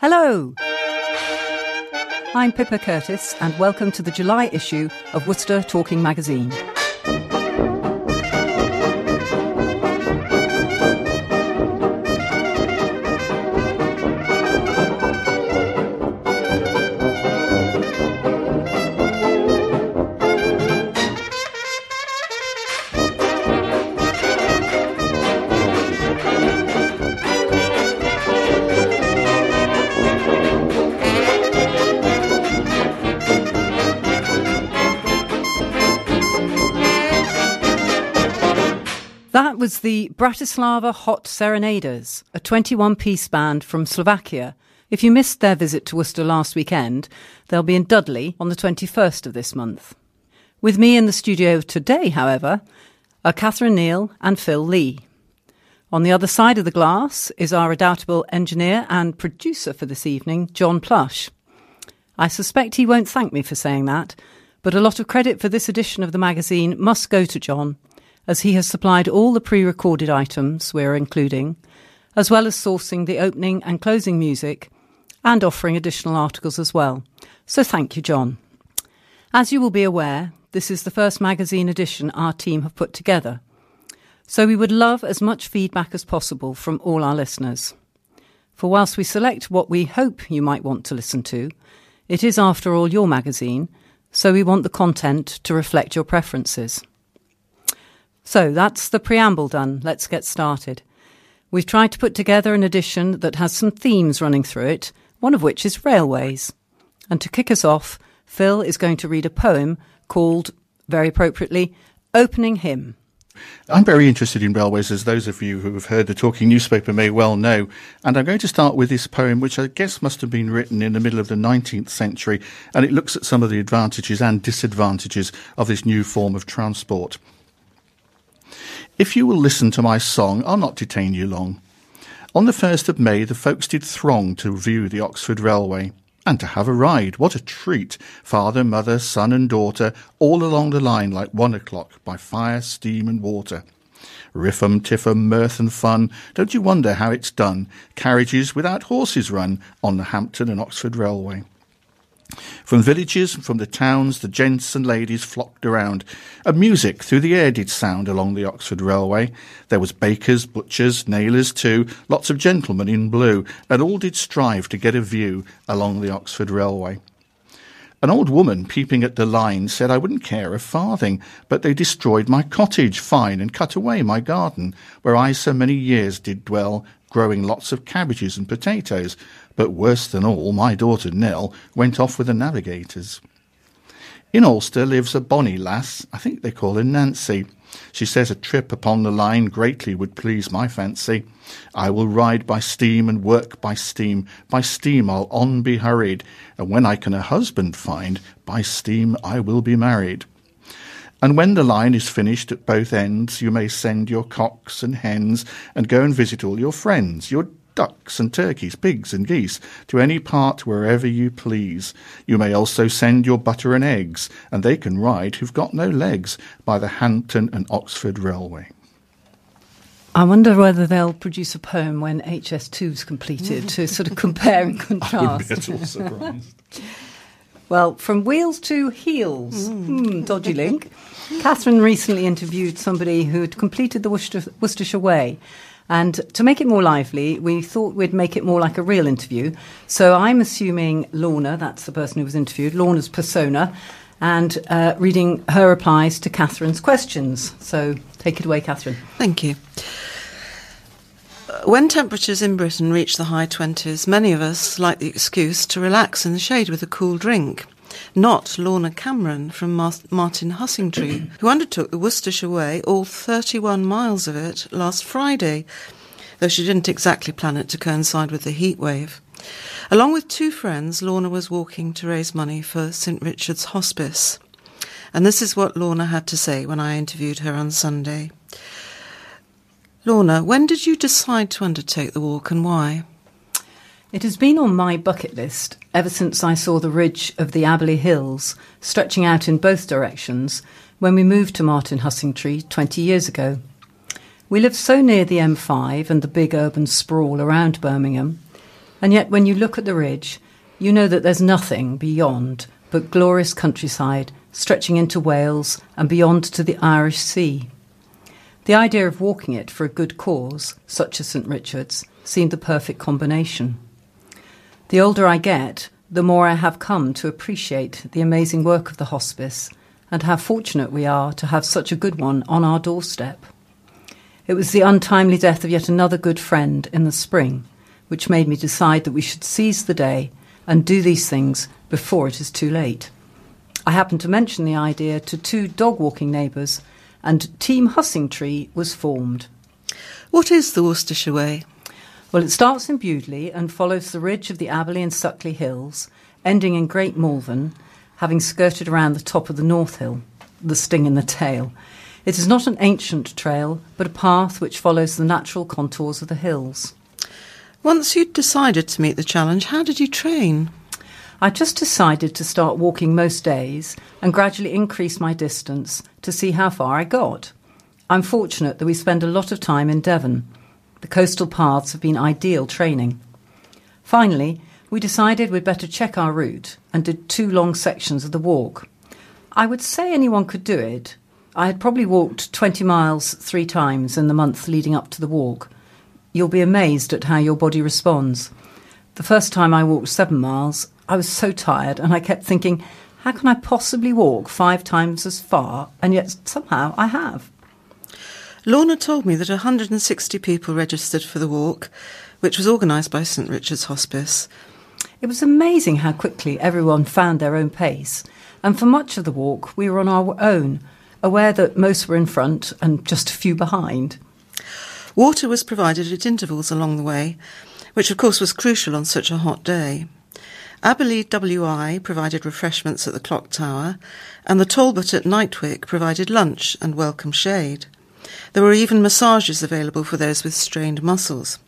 Hello! I'm Pippa Curtis, and welcome to the July issue of Worcester Talking Magazine. Was the Bratislava Hot Serenaders, a 21 piece band from Slovakia. If you missed their visit to Worcester last weekend, they'll be in Dudley on the 21st of this month. With me in the studio today, however, are Catherine Neal and Phil Lee. On the other side of the glass is our redoubtable engineer and producer for this evening, John Plush. I suspect he won't thank me for saying that, but a lot of credit for this edition of the magazine must go to John as he has supplied all the pre recorded items we're including, as well as sourcing the opening and closing music and offering additional articles as well. So thank you, John. As you will be aware, this is the first magazine edition our team have put together. So we would love as much feedback as possible from all our listeners. For whilst we select what we hope you might want to listen to, it is after all your magazine, so we want the content to reflect your preferences. So that's the preamble done. Let's get started. We've tried to put together an edition that has some themes running through it, one of which is railways. And to kick us off, Phil is going to read a poem called, very appropriately, Opening Hymn. I'm very interested in railways, as those of you who have heard the talking newspaper may well know. And I'm going to start with this poem, which I guess must have been written in the middle of the 19th century, and it looks at some of the advantages and disadvantages of this new form of transport. If you will listen to my song, I'll not detain you long. On the 1st of May, the folks did throng to view the Oxford Railway. And to have a ride, what a treat! Father, mother, son, and daughter, all along the line like one o'clock, by fire, steam, and water. Riffum, tiffum, mirth and fun, don't you wonder how it's done? Carriages without horses run on the Hampton and Oxford Railway. From villages and from the towns, the gents and ladies flocked around, and music through the air did sound along the Oxford Railway. There was bakers, butchers, nailers too, lots of gentlemen in blue, and all did strive to get a view along the Oxford Railway. An old woman peeping at the line said I wouldn't care a farthing, but they destroyed my cottage fine and cut away my garden, where I so many years did dwell, growing lots of cabbages and potatoes, but worse than all, my daughter Nell went off with the navigators. In Ulster lives a bonny lass, I think they call her Nancy. She says a trip upon the line greatly would please my fancy. I will ride by steam and work by steam. By steam I'll on be hurried, and when I can a husband find, by steam I will be married. And when the line is finished at both ends, you may send your cocks and hens and go and visit all your friends, your ducks and turkeys, pigs and geese, to any part wherever you please. You may also send your butter and eggs, and they can ride who've got no legs by the Hampton and Oxford Railway. I wonder whether they'll produce a poem when HS2 is completed to sort of compare and contrast. I would be at all surprised. well, from wheels to heels. Mm. dodgy link. Catherine recently interviewed somebody who had completed the Worcester, Worcestershire Way and to make it more lively, we thought we'd make it more like a real interview. So I'm assuming Lorna, that's the person who was interviewed, Lorna's persona, and uh, reading her replies to Catherine's questions. So take it away, Catherine. Thank you. When temperatures in Britain reach the high 20s, many of us like the excuse to relax in the shade with a cool drink not Lorna Cameron from Martin Hussingtree, who undertook the Worcestershire Way, all 31 miles of it, last Friday, though she didn't exactly plan it to coincide with the heat wave. Along with two friends, Lorna was walking to raise money for St Richard's Hospice. And this is what Lorna had to say when I interviewed her on Sunday. Lorna, when did you decide to undertake the walk and why? It has been on my bucket list ever since I saw the ridge of the Abberley Hills stretching out in both directions when we moved to Martin Hussingtree 20 years ago. We live so near the M5 and the big urban sprawl around Birmingham, And yet, when you look at the ridge, you know that there's nothing beyond but glorious countryside stretching into Wales and beyond to the Irish Sea. The idea of walking it for a good cause, such as St Richard's, seemed the perfect combination. The older I get, the more I have come to appreciate the amazing work of the hospice and how fortunate we are to have such a good one on our doorstep. It was the untimely death of yet another good friend in the spring which made me decide that we should seize the day and do these things before it is too late. I happened to mention the idea to two dog walking neighbours, and Team Hussingtree was formed. What is the Worcestershire Way? Well, it starts in Bewdley and follows the ridge of the Abberley and Suckley Hills, ending in Great Malvern, having skirted around the top of the North Hill, the sting in the tail. It is not an ancient trail, but a path which follows the natural contours of the hills. Once you'd decided to meet the challenge, how did you train? I just decided to start walking most days and gradually increase my distance to see how far I got. I'm fortunate that we spend a lot of time in Devon. The coastal paths have been ideal training. Finally, we decided we'd better check our route and did two long sections of the walk. I would say anyone could do it. I had probably walked 20 miles three times in the month leading up to the walk you'll be amazed at how your body responds. The first time I walked seven miles, I was so tired and I kept thinking, how can I possibly walk five times as far? And yet somehow I have. Lorna told me that 160 people registered for the walk, which was organised by St Richard's Hospice. It was amazing how quickly everyone found their own pace, and for much of the walk we were on our own, aware that most were in front and just a few behind. Water was provided at intervals along the way, which of course was crucial on such a hot day. Abberley WI provided refreshments at the clock tower, and the Talbot at Knightwick provided lunch and welcome shade. There were even massages available for those with strained muscles.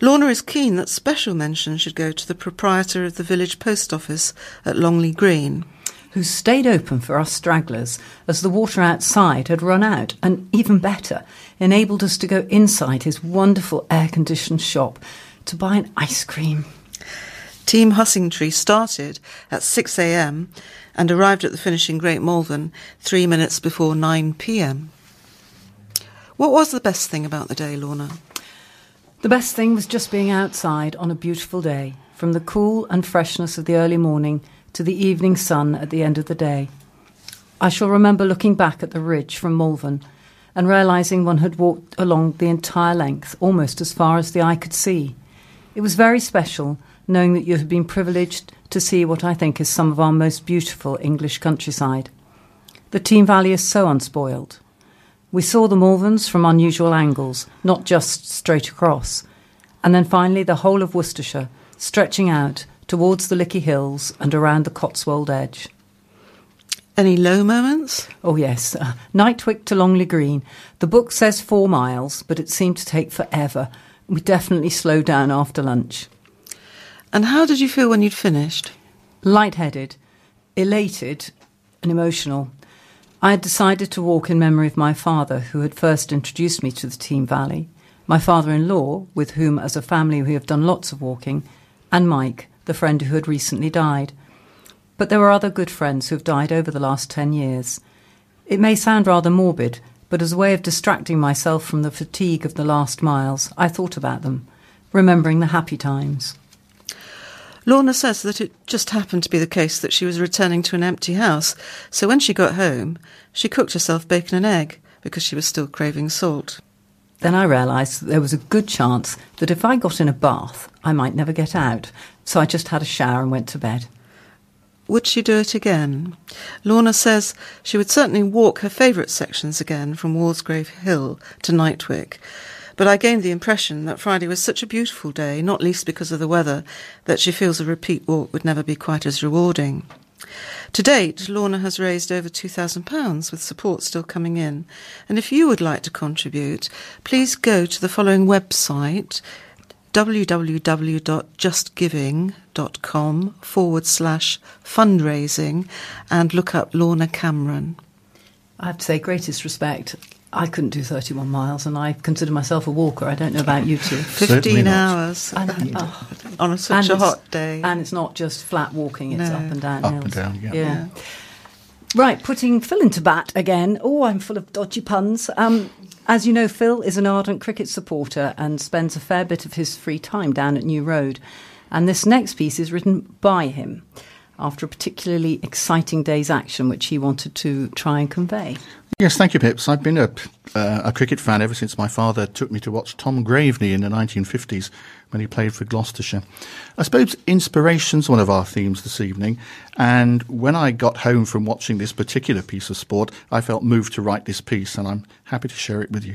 Lorna is keen that special mention should go to the proprietor of the village post office at Longley Green who stayed open for us stragglers as the water outside had run out, and even better, enabled us to go inside his wonderful air conditioned shop to buy an ice cream. Team Hussingtree started at 6am and arrived at the finish in Great Malvern three minutes before 9pm. What was the best thing about the day, Lorna? The best thing was just being outside on a beautiful day, from the cool and freshness of the early morning to the evening sun at the end of the day. I shall remember looking back at the ridge from Malvern and realizing one had walked along the entire length, almost as far as the eye could see. It was very special knowing that you had been privileged to see what I think is some of our most beautiful English countryside. The Teme Valley is so unspoiled. We saw the Malverns from unusual angles, not just straight across, and then finally the whole of Worcestershire, stretching out towards the Lickey Hills and around the Cotswold edge. Any low moments? Oh, yes. Uh, Knightwick to Longley Green. The book says four miles, but it seemed to take forever. We definitely slowed down after lunch. And how did you feel when you'd finished? Light-headed, elated, and emotional. I had decided to walk in memory of my father, who had first introduced me to the Teme Valley, my father in law, with whom, as a family, we have done lots of walking, and Mike, the friend who had recently died. But there were other good friends who have died over the last ten years. It may sound rather morbid, but as a way of distracting myself from the fatigue of the last miles, I thought about them, remembering the happy times. Lorna says that it just happened to be the case that she was returning to an empty house, so when she got home, she cooked herself bacon and egg because she was still craving salt. Then I realised that there was a good chance that if I got in a bath, I might never get out, so I just had a shower and went to bed. Would she do it again? Lorna says she would certainly walk her favourite sections again from Walsgrove Hill to Knightwick, but I gained the impression that Friday was such a beautiful day, not least because of the weather, that she feels a repeat walk would never be quite as rewarding. To date, Lorna has raised over £2,000 with support still coming in. And if you would like to contribute, please go to the following website www.justgiving.com forward slash fundraising and look up Lorna Cameron. I have to say, greatest respect. I couldn't do 31 miles, and I consider myself a walker. I don't know about you two. 15 hours And, oh, on a, such and a hot day. And it's not just flat walking, it's No. up and down Up hills. and down, yeah. yeah. Right, putting Phil into bat again. Oh, I'm full of dodgy puns. Um, as you know, Phil is an ardent cricket supporter and spends a fair bit of his free time down at New Road. And this next piece is written by him after a particularly exciting day's action, which he wanted to try and convey. Yes, thank you, Pips. I've been a, uh, a cricket fan ever since my father took me to watch Tom Graveney in the 1950s when he played for Gloucestershire. I suppose inspiration's one of our themes this evening, and when I got home from watching this particular piece of sport, I felt moved to write this piece, and I'm happy to share it with you.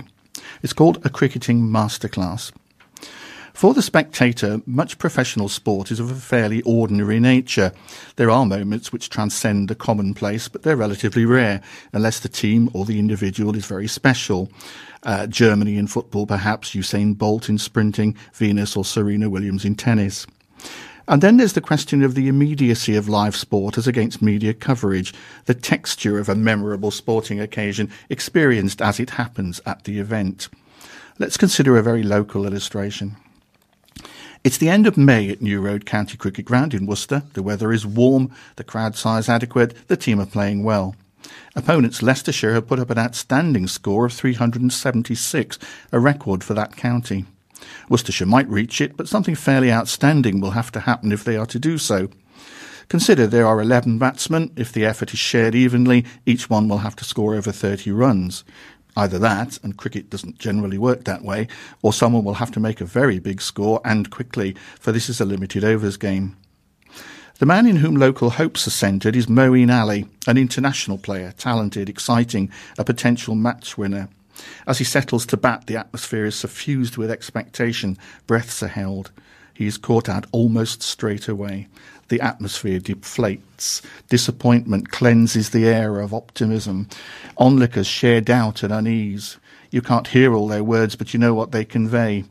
It's called A Cricketing Masterclass. For the spectator, much professional sport is of a fairly ordinary nature. There are moments which transcend the commonplace, but they're relatively rare, unless the team or the individual is very special. Uh, Germany in football, perhaps Usain Bolt in sprinting, Venus or Serena Williams in tennis. And then there's the question of the immediacy of live sport as against media coverage, the texture of a memorable sporting occasion experienced as it happens at the event. Let's consider a very local illustration. It's the end of May at New Road County Cricket Ground in Worcester. The weather is warm, the crowd size adequate, the team are playing well. Opponents Leicestershire have put up an outstanding score of 376, a record for that county. Worcestershire might reach it, but something fairly outstanding will have to happen if they are to do so. Consider there are 11 batsmen. If the effort is shared evenly, each one will have to score over 30 runs. Either that, and cricket doesn't generally work that way, or someone will have to make a very big score and quickly, for this is a limited overs game. The man in whom local hopes are centred is Moeen Ali, an international player, talented, exciting, a potential match winner. As he settles to bat, the atmosphere is suffused with expectation, breaths are held. He is caught out almost straight away. The atmosphere deflates. Disappointment cleanses the air of optimism. Onlookers share doubt and unease. You can't hear all their words, but you know what they convey.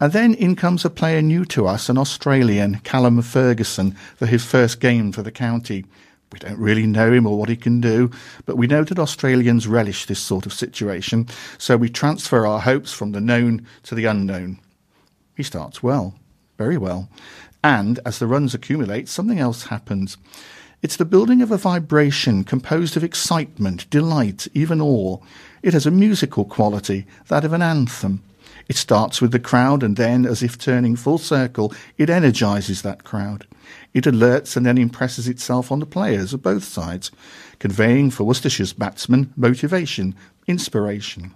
And then in comes a player new to us, an Australian, Callum Ferguson, for his first game for the county. We don't really know him or what he can do, but we know that Australians relish this sort of situation, so we transfer our hopes from the known to the unknown. He starts well, very well. And as the runs accumulate, something else happens. It's the building of a vibration composed of excitement, delight, even awe. It has a musical quality, that of an anthem. It starts with the crowd, and then, as if turning full circle, it energizes that crowd. It alerts and then impresses itself on the players of both sides, conveying for Worcestershire's batsmen motivation, inspiration.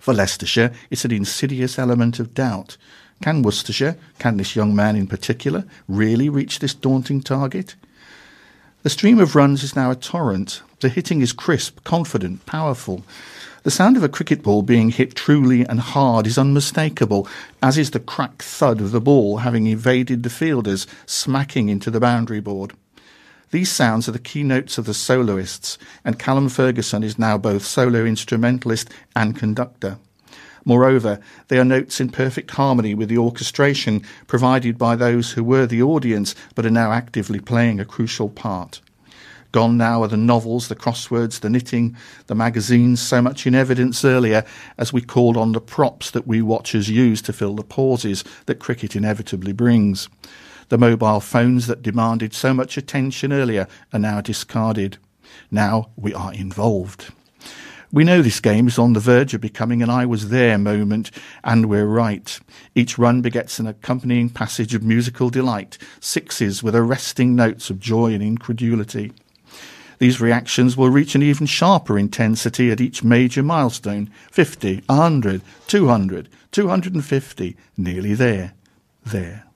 For Leicestershire, it's an insidious element of doubt. Can Worcestershire, can this young man in particular, really reach this daunting target? The stream of runs is now a torrent. The hitting is crisp, confident, powerful. The sound of a cricket ball being hit truly and hard is unmistakable, as is the crack thud of the ball having evaded the fielders, smacking into the boundary board. These sounds are the keynotes of the soloists, and Callum Ferguson is now both solo instrumentalist and conductor. Moreover, they are notes in perfect harmony with the orchestration provided by those who were the audience but are now actively playing a crucial part. Gone now are the novels, the crosswords, the knitting, the magazines, so much in evidence earlier as we called on the props that we watchers use to fill the pauses that cricket inevitably brings. The mobile phones that demanded so much attention earlier are now discarded. Now we are involved. We know this game is on the verge of becoming an I was there moment, and we're right. Each run begets an accompanying passage of musical delight, sixes with arresting notes of joy and incredulity. These reactions will reach an even sharper intensity at each major milestone 50, 100, 200, 250, nearly there, there.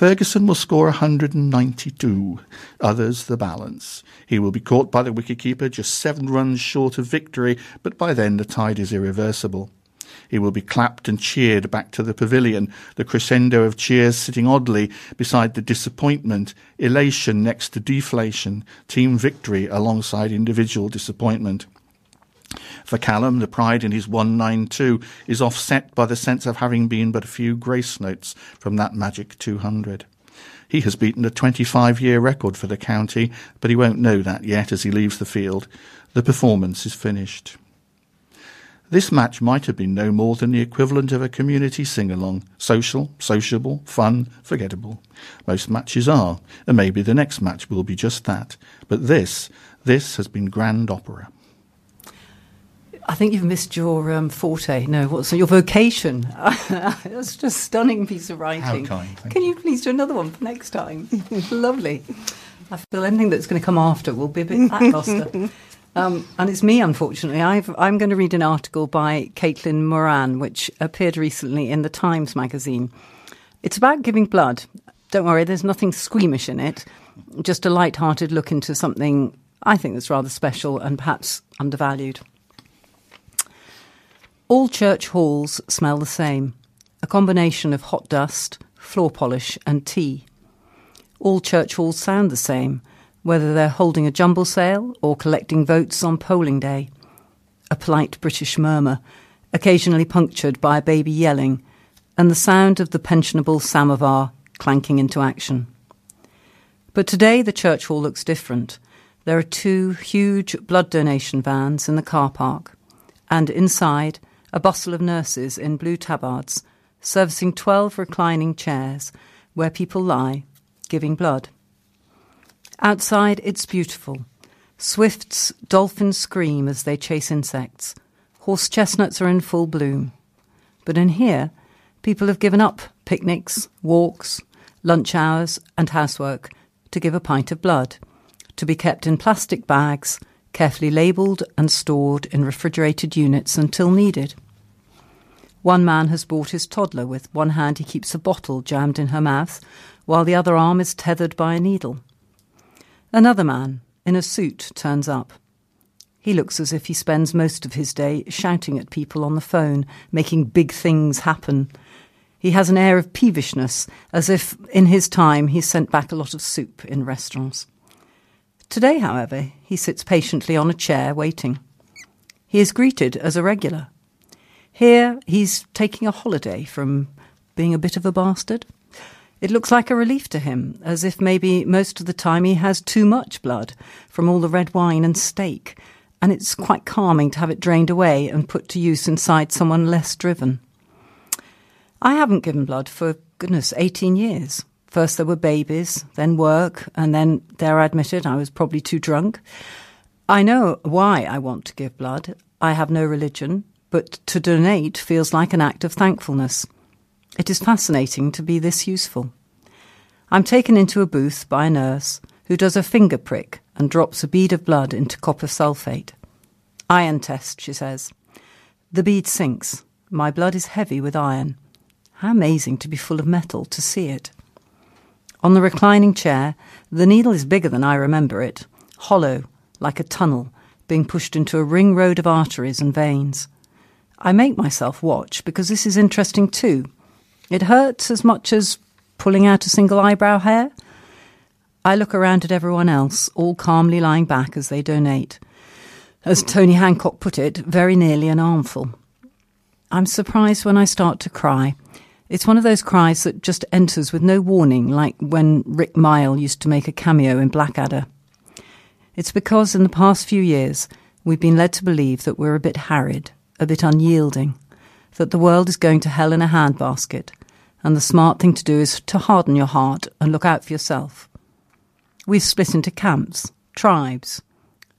Ferguson will score 192, others the balance. He will be caught by the wicketkeeper just seven runs short of victory, but by then the tide is irreversible. He will be clapped and cheered back to the pavilion, the crescendo of cheers sitting oddly beside the disappointment, elation next to deflation, team victory alongside individual disappointment. For Callum, the pride in his 192 is offset by the sense of having been but a few grace notes from that magic 200. He has beaten a 25 year record for the county, but he won't know that yet as he leaves the field. The performance is finished. This match might have been no more than the equivalent of a community sing-along. Social, sociable, fun, forgettable. Most matches are, and maybe the next match will be just that. But this, this has been grand opera. I think you've missed your um, forte. No, what's your vocation? That's just a stunning piece of writing. How kind. Can you please do another one for next time? Lovely. I feel anything that's going to come after will be a bit lackluster. Um, and it's me, unfortunately. i am going to read an article by Caitlin Moran, which appeared recently in the Times magazine. It's about giving blood. Don't worry, there's nothing squeamish in it, just a light-hearted look into something I think that's rather special and perhaps undervalued. All church halls smell the same a combination of hot dust, floor polish, and tea. All church halls sound the same whether they're holding a jumble sale or collecting votes on polling day. A polite British murmur, occasionally punctured by a baby yelling, and the sound of the pensionable samovar clanking into action. But today the church hall looks different. There are two huge blood donation vans in the car park, and inside a bustle of nurses in blue tabards servicing twelve reclining chairs where people lie, giving blood. Outside, it's beautiful. Swifts, dolphins scream as they chase insects. Horse chestnuts are in full bloom. But in here, people have given up picnics, walks, lunch hours, and housework to give a pint of blood, to be kept in plastic bags, carefully labelled and stored in refrigerated units until needed. One man has brought his toddler with one hand he keeps a bottle jammed in her mouth, while the other arm is tethered by a needle. Another man, in a suit, turns up. He looks as if he spends most of his day shouting at people on the phone, making big things happen. He has an air of peevishness, as if in his time he sent back a lot of soup in restaurants. Today, however, he sits patiently on a chair waiting. He is greeted as a regular. Here, he's taking a holiday from being a bit of a bastard. It looks like a relief to him, as if maybe most of the time he has too much blood from all the red wine and steak, and it's quite calming to have it drained away and put to use inside someone less driven. I haven't given blood for, goodness, 18 years. First there were babies, then work, and then, there I admitted, I was probably too drunk. I know why I want to give blood. I have no religion, but to donate feels like an act of thankfulness. It is fascinating to be this useful. I'm taken into a booth by a nurse who does a finger prick and drops a bead of blood into copper sulfate. Iron test, she says. The bead sinks. My blood is heavy with iron. How amazing to be full of metal to see it. On the reclining chair, the needle is bigger than I remember it, hollow, like a tunnel, being pushed into a ring road of arteries and veins. I make myself watch because this is interesting too. It hurts as much as pulling out a single eyebrow hair. I look around at everyone else, all calmly lying back as they donate. As Tony Hancock put it, very nearly an armful. I'm surprised when I start to cry. It's one of those cries that just enters with no warning, like when Rick Mayall used to make a cameo in Blackadder. It's because in the past few years we've been led to believe that we're a bit harried, a bit unyielding, that the world is going to hell in a handbasket, and the smart thing to do is to harden your heart and look out for yourself. We've split into camps, tribes.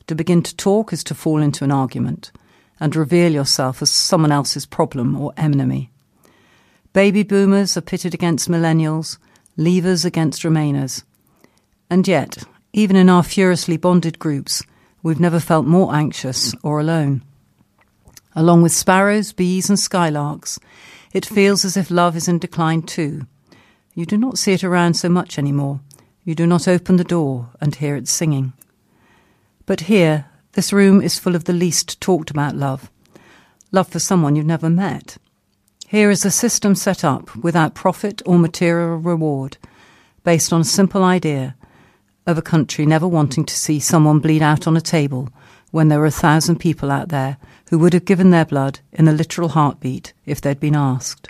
To begin to talk is to fall into an argument and reveal yourself as someone else's problem or enemy. Baby boomers are pitted against millennials, leavers against remainers. And yet, even in our furiously bonded groups, we've never felt more anxious or alone. Along with sparrows, bees, and skylarks, it feels as if love is in decline too. You do not see it around so much anymore. You do not open the door and hear it singing. But here, this room is full of the least talked about love love for someone you've never met. Here is a system set up without profit or material reward, based on a simple idea of a country never wanting to see someone bleed out on a table when there were a thousand people out there who would have given their blood in a literal heartbeat if they'd been asked.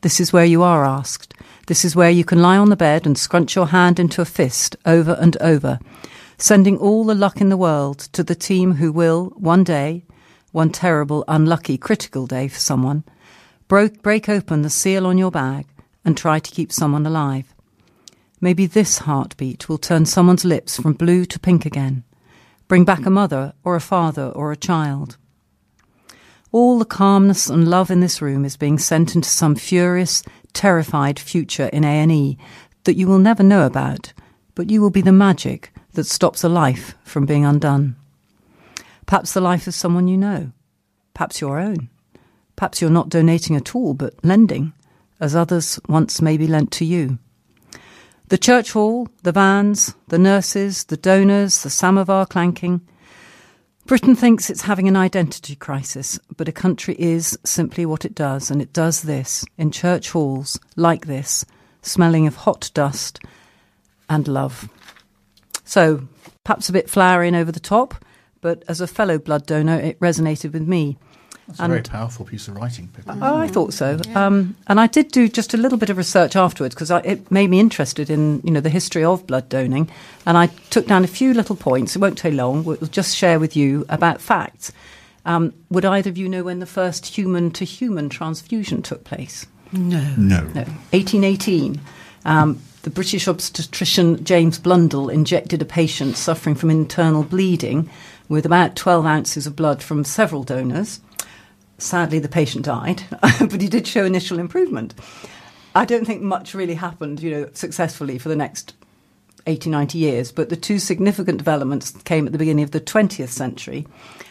This is where you are asked. This is where you can lie on the bed and scrunch your hand into a fist over and over, sending all the luck in the world to the team who will, one day, one terrible, unlucky, critical day for someone, broke, break open the seal on your bag and try to keep someone alive. Maybe this heartbeat will turn someone's lips from blue to pink again, bring back a mother or a father or a child. All the calmness and love in this room is being sent into some furious, terrified future in A&E that you will never know about, but you will be the magic that stops a life from being undone. Perhaps the life of someone you know, perhaps your own. Perhaps you're not donating at all, but lending, as others once maybe lent to you. The church hall, the vans, the nurses, the donors, the samovar clanking. Britain thinks it's having an identity crisis, but a country is simply what it does, and it does this in church halls like this, smelling of hot dust and love. So, perhaps a bit flowering over the top, but as a fellow blood donor, it resonated with me. That's a very powerful piece of writing, Pippa. Oh, I thought so. Yeah. Um, and I did do just a little bit of research afterwards because it made me interested in you know the history of blood donating, and I took down a few little points. It won't take long. We'll just share with you about facts. Um, would either of you know when the first human to human transfusion took place? No. No. No. 1818. Um, the British obstetrician James Blundell injected a patient suffering from internal bleeding with about 12 ounces of blood from several donors. Sadly, the patient died, but he did show initial improvement. I don't think much really happened, you know, successfully for the next 80, 90 years, but the two significant developments came at the beginning of the 20th century.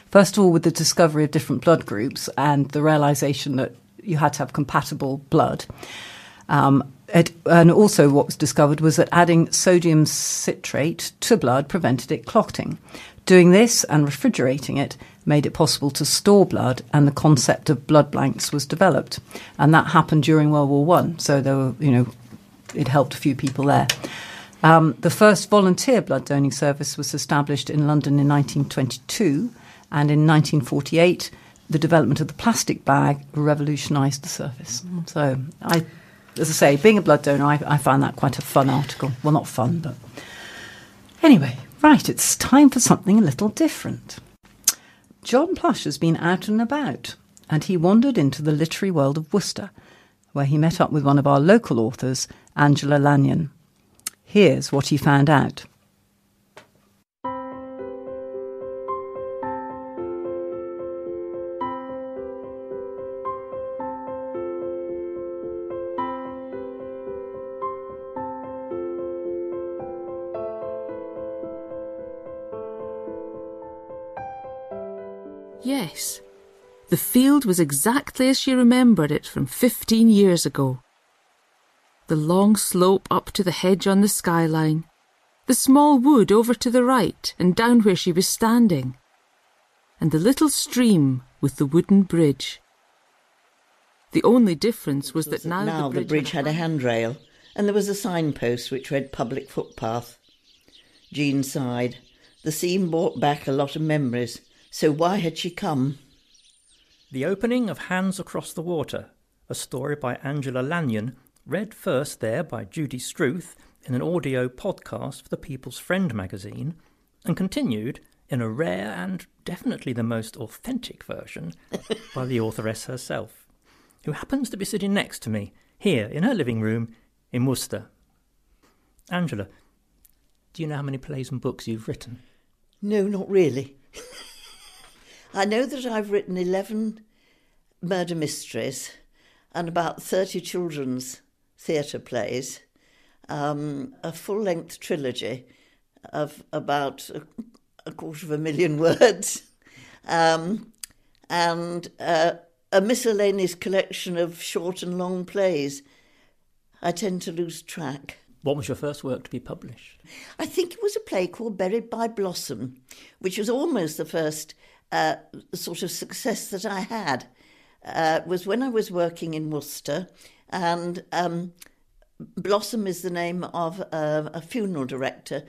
First of all, with the discovery of different blood groups and the realization that you had to have compatible blood. Um, it, and also, what was discovered was that adding sodium citrate to blood prevented it clotting. Doing this and refrigerating it made it possible to store blood, and the concept of blood blanks was developed. And that happened during World War One. So there were, you know, it helped a few people there. Um, the first volunteer blood donating service was established in London in 1922, and in 1948, the development of the plastic bag revolutionised the service. So I as I say, being a blood donor, I, I that quite a fun article. Well, not fun, but anyway, right, it's time for something a little different. John Plush has been out and about, and he wandered into the literary world of Worcester, where he met up with one of our local authors, Angela Lanyon. Here's what he found out. Yes, the field was exactly as she remembered it from fifteen years ago. The long slope up to the hedge on the skyline, the small wood over to the right and down where she was standing, and the little stream with the wooden bridge. The only difference was that now, now the bridge, the bridge had, a handrail, and there was a signpost which read public footpath. Jean sighed. The scene brought back a lot of memories so why had she come? The opening of Hands Across the Water, a story by Angela Lanyon, read first there by Judy Struth in an audio podcast for the People's Friend magazine, and continued in a rare and definitely the most authentic version by the authoress herself, who happens to be sitting next to me here in her living room in Worcester. Angela, do you know how many plays and books you've written? No, not really. I know that I've written 11 murder mysteries and about 30 children's theatre plays, um, a full length trilogy of about a, a, quarter of a million words, um, and uh, a miscellaneous collection of short and long plays. I tend to lose track. What was your first work to be published? I think it was a play called Buried by Blossom, which was almost the first uh, sort of success that I had uh, was when I was working in Worcester, and um, Blossom is the name of uh, a funeral director,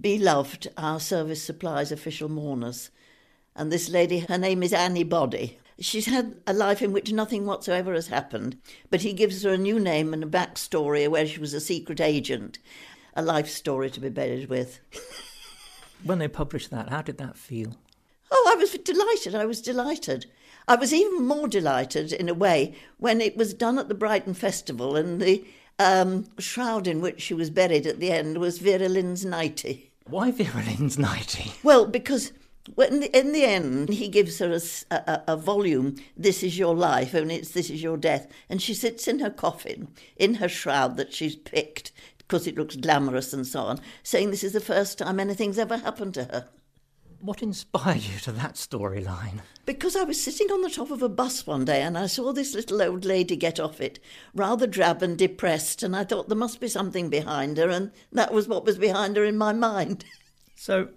beloved our service supplies official mourners. And this lady, her name is Annie Body. She's had a life in which nothing whatsoever has happened, but he gives her a new name and a backstory where she was a secret agent, a life story to be buried with. when they published that, how did that feel? Oh, I was delighted. I was delighted. I was even more delighted, in a way, when it was done at the Brighton Festival and the um, shroud in which she was buried at the end was Vera Lynn's 90. Why Vera Lynn's 90? Well, because when the, in the end he gives her a, a, a, volume, This Is Your Life, only it's This Is Your Death, and she sits in her coffin, in her shroud that she's picked because it looks glamorous and so on, saying this is the first time anything's ever happened to her. What inspired you to that storyline? Because I was sitting on the top of a bus one day and I saw this little old lady get off it, rather drab and depressed, and I thought there must be something behind her, and that was what was behind her in my mind. So,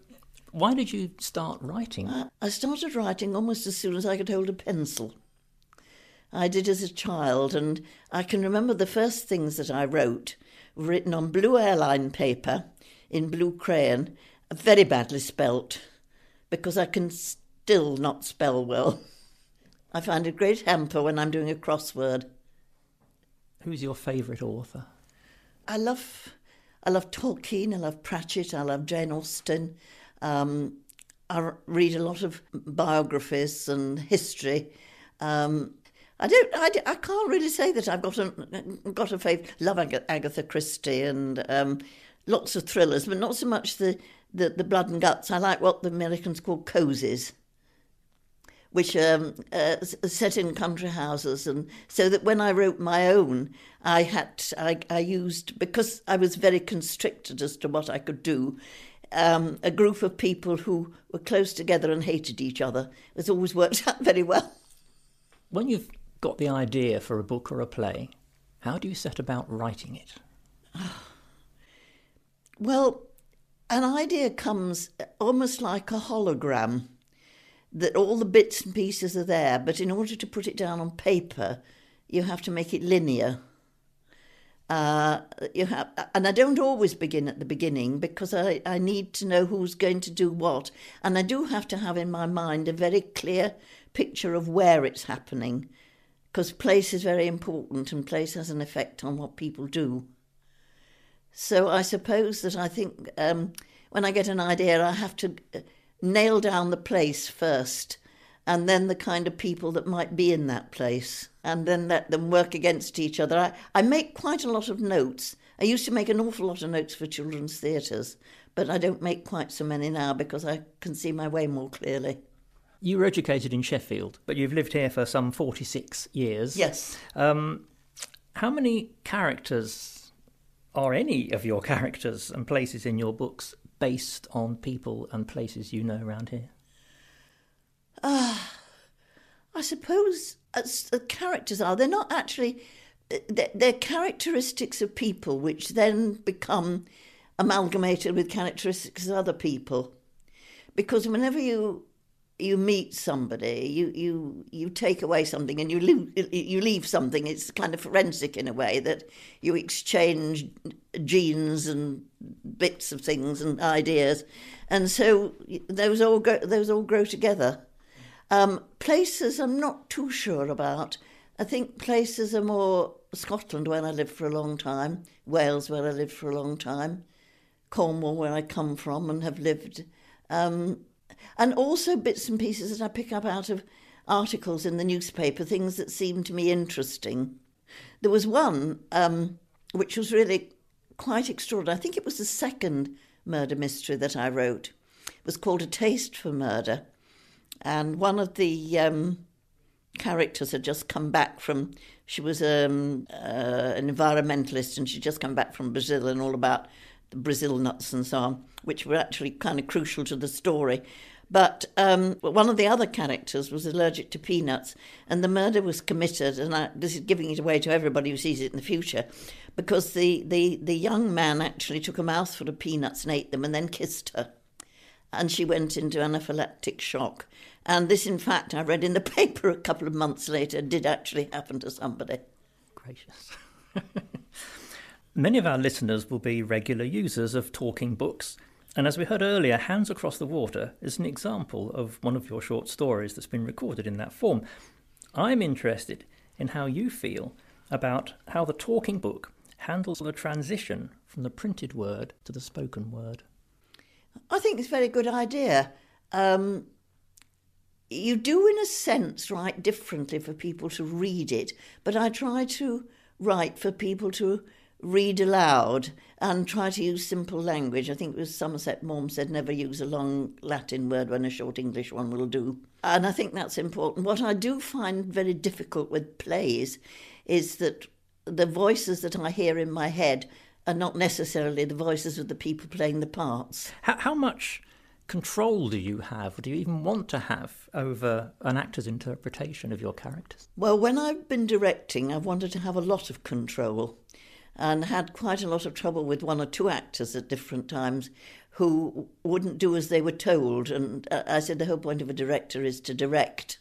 why did you start writing? I started writing almost as soon as I could hold a pencil. I did as a child, and I can remember the first things that I wrote written on blue airline paper in blue crayon, very badly spelt because I can still not spell well. I find a great hamper when I'm doing a crossword. Who's your favourite author? I love, I love Tolkien. I love Pratchett. I love Jane Austen. Um, I read a lot of biographies and history. Um, I don't. I, I can't really say that I've got a got a favourite. Love Agatha Christie and um, lots of thrillers, but not so much the the, the blood and guts. I like what the Americans call cozies, which um, uh, set in country houses, and so that when I wrote my own, I had I, I used because I was very constricted as to what I could do. Um, a group of people who were close together and hated each other. It's always worked out very well. When you've got the idea for a book or a play, how do you set about writing it? Well, an idea comes almost like a hologram that all the bits and pieces are there, but in order to put it down on paper, you have to make it linear. Uh, you have, and I don't always begin at the beginning because I, I need to know who's going to do what, and I do have to have in my mind a very clear picture of where it's happening, because place is very important and place has an effect on what people do. So I suppose that I think um, when I get an idea, I have to uh, nail down the place first and then the kind of people that might be in that place and then let them work against each other. I, I make quite a lot of notes. I used to make an awful lot of notes for children's theatres, but I don't make quite so many now because I can see my way more clearly. You were educated in Sheffield, but you've lived here for some 46 years. Yes. Um, how many characters are any of your characters and places in your books based on people and places you know around here? Uh, I suppose as the characters are. They're not actually. They're, they're characteristics of people which then become amalgamated with characteristics of other people. Because whenever you you meet somebody, you, you, you take away something and you leave, you leave something. It's kind of forensic in a way that you exchange genes and bits of things and ideas, and so those all go, those all grow together. Um, places I'm not too sure about. I think places are more Scotland, where I lived for a long time, Wales, where I lived for a long time, Cornwall, where I come from and have lived. Um, and also bits and pieces that I pick up out of articles in the newspaper, things that seem to me interesting. There was one um, which was really quite extraordinary. I think it was the second murder mystery that I wrote. It was called A Taste for Murder. And one of the um, characters had just come back from, she was um, uh, an environmentalist and she'd just come back from Brazil and all about the Brazil nuts and so on, which were actually kind of crucial to the story. But um, one of the other characters was allergic to peanuts, and the murder was committed. And I, this is giving it away to everybody who sees it in the future, because the, the, the young man actually took a mouthful of peanuts and ate them, and then kissed her, and she went into anaphylactic shock. And this, in fact, I read in the paper a couple of months later, did actually happen to somebody. Gracious. Many of our listeners will be regular users of talking books. And as we heard earlier, Hands Across the Water is an example of one of your short stories that's been recorded in that form. I'm interested in how you feel about how the talking book handles the transition from the printed word to the spoken word. I think it's a very good idea. Um, you do, in a sense, write differently for people to read it, but I try to write for people to read aloud and try to use simple language. I think it was Somerset Maugham said, never use a long Latin word when a short English one will do. And I think that's important. What I do find very difficult with plays is that the voices that I hear in my head are not necessarily the voices of the people playing the parts. How, how much control do you have, or do you even want to have, over an actor's interpretation of your characters? Well, when I've been directing, I've wanted to have a lot of control and had quite a lot of trouble with one or two actors at different times who wouldn't do as they were told. And uh, I said the whole point of a director is to direct.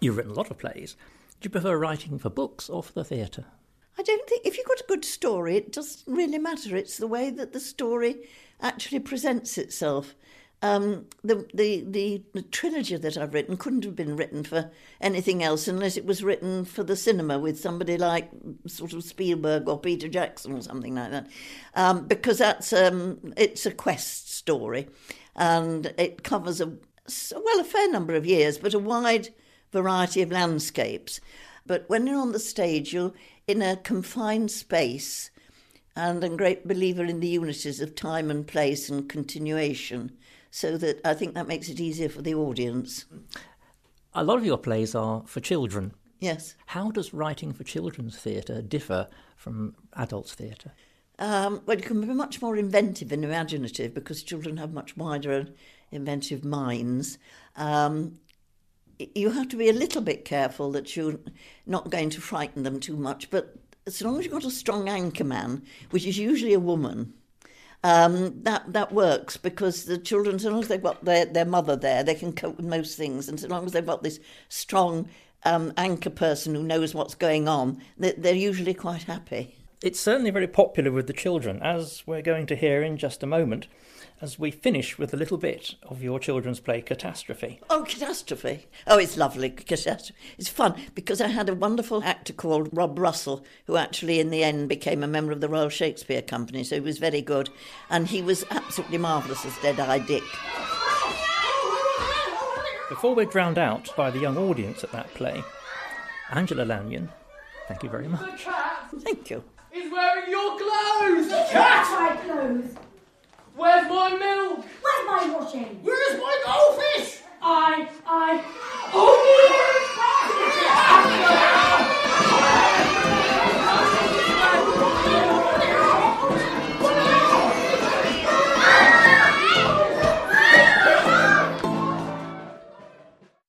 You've written a lot of plays. Do you prefer writing for books or for the theatre? I don't think if you've got a good story, it doesn't really matter. It's the way that the story actually presents itself. Um, the, the, the the trilogy that I've written couldn't have been written for anything else unless it was written for the cinema with somebody like sort of Spielberg or Peter Jackson or something like that, um, because that's um, it's a quest story, and it covers a well a fair number of years, but a wide variety of landscapes. But when you're on the stage, you're in a confined space, and a great believer in the unities of time and place and continuation so that I think that makes it easier for the audience. A lot of your plays are for children. Yes. How does writing for children's theatre differ from adults' theatre? Um, well, you can be much more inventive and imaginative because children have much wider and inventive minds. Um, you have to be a little bit careful that you're not going to frighten them too much, but as long as you've got a strong anchor man, which is usually a woman, um, that that works because the children, as long as they've got their, their mother there, they can cope with most things, and so long as they've got this strong um, anchor person who knows what's going on, they're, they're usually quite happy. It's certainly very popular with the children, as we're going to hear in just a moment as we finish with a little bit of your children's play Catastrophe. Oh, Catastrophe. Oh, it's lovely. Catastrophe. It's fun because I had a wonderful actor called Rob Russell who actually, in the end, became a member of the Royal Shakespeare Company, so he was very good. And he was absolutely marvellous as Deadeye Dick. Before we're drowned out by the young audience at that play, Angela Lanyon, thank you very much. Thank you. He's wearing your clothes! The cat my clothes! Where's my milk? Where's my washing? Where's my goldfish? I, I, oh,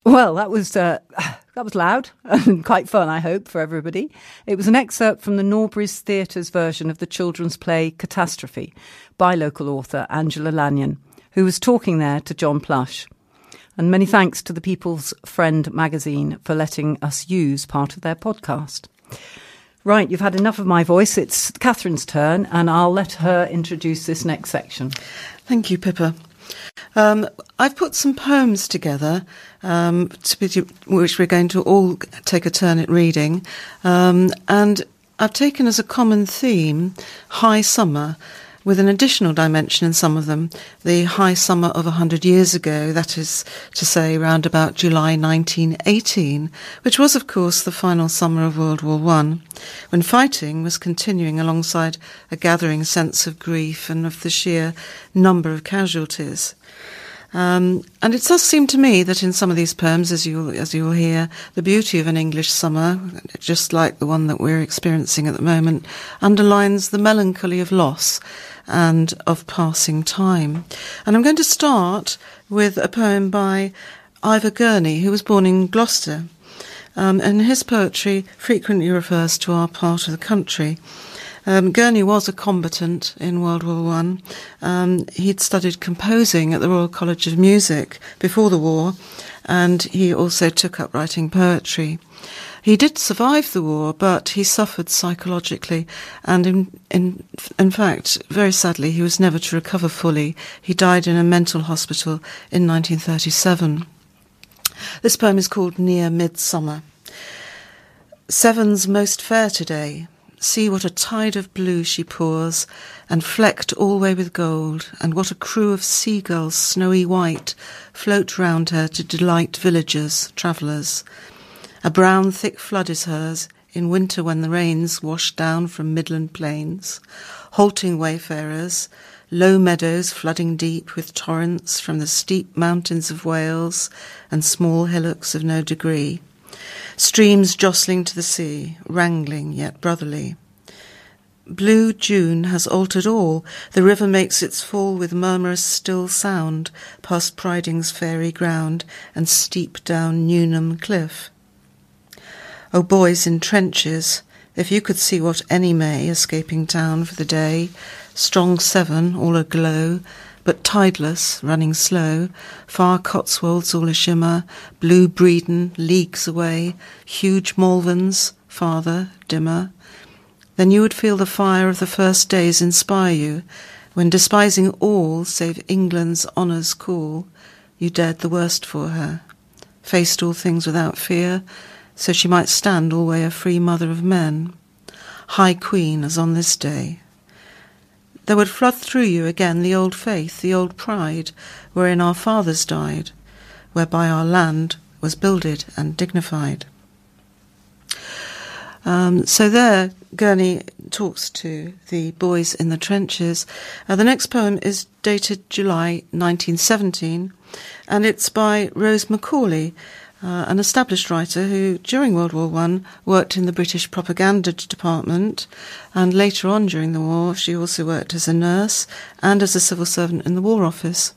Well, that was uh, that was loud and quite fun. I hope for everybody. It was an excerpt from the Norbury's Theatre's version of the children's play Catastrophe by local author Angela Lanyon, who was talking there to John Plush. And many thanks to the People's Friend magazine for letting us use part of their podcast. Right, you've had enough of my voice. It's Catherine's turn, and I'll let her introduce this next section. Thank you, Pippa. Um, I've put some poems together, um, to be, which we're going to all take a turn at reading, um, and I've taken as a common theme high summer, with an additional dimension in some of them, the high summer of a hundred years ago, that is to say, round about July 1918, which was, of course, the final summer of World War One, when fighting was continuing alongside a gathering sense of grief and of the sheer number of casualties. Um, and it does seem to me that in some of these poems, as you as you'll hear, the beauty of an English summer, just like the one that we're experiencing at the moment, underlines the melancholy of loss and of passing time. And I'm going to start with a poem by Ivor Gurney, who was born in Gloucester. Um, and his poetry frequently refers to our part of the country. Um, Gurney was a combatant in World War One. Um, he'd studied composing at the Royal College of Music before the war, and he also took up writing poetry. He did survive the war, but he suffered psychologically, and in, in, in fact, very sadly, he was never to recover fully. He died in a mental hospital in 1937. This poem is called Near Midsummer. Severn's most fair today, See what a tide of blue she pours, and flecked alway with gold, and what a crew of seagulls, snowy white, float round her to delight villagers, travellers. A brown thick flood is hers, in winter when the rains wash down from midland plains, halting wayfarers, low meadows flooding deep with torrents from the steep mountains of Wales and small hillocks of no degree streams jostling to the sea, wrangling yet brotherly. Blue June has altered all. The river makes its fall with murmurous still sound past Priding's fairy ground and steep down Newnham cliff. O boys in trenches, if you could see what any may escaping town for the day, strong Severn all aglow, but tideless, running slow, far Cotswolds all a shimmer, blue Bredon leagues away, huge Malverns farther, dimmer, then you would feel the fire of the first days inspire you, when despising all save England's honours cool, you dared the worst for her, faced all things without fear, so she might stand alway a free mother of men, high queen as on this day. There would flood through you again the old faith, the old pride, wherein our fathers died, whereby our land was builded and dignified. Um, so there, Gurney talks to the boys in the trenches. Uh, the next poem is dated July 1917, and it's by Rose Macaulay, uh, an established writer who, during World War One, worked in the British propaganda department, and later on during the war, she also worked as a nurse and as a civil servant in the War Office.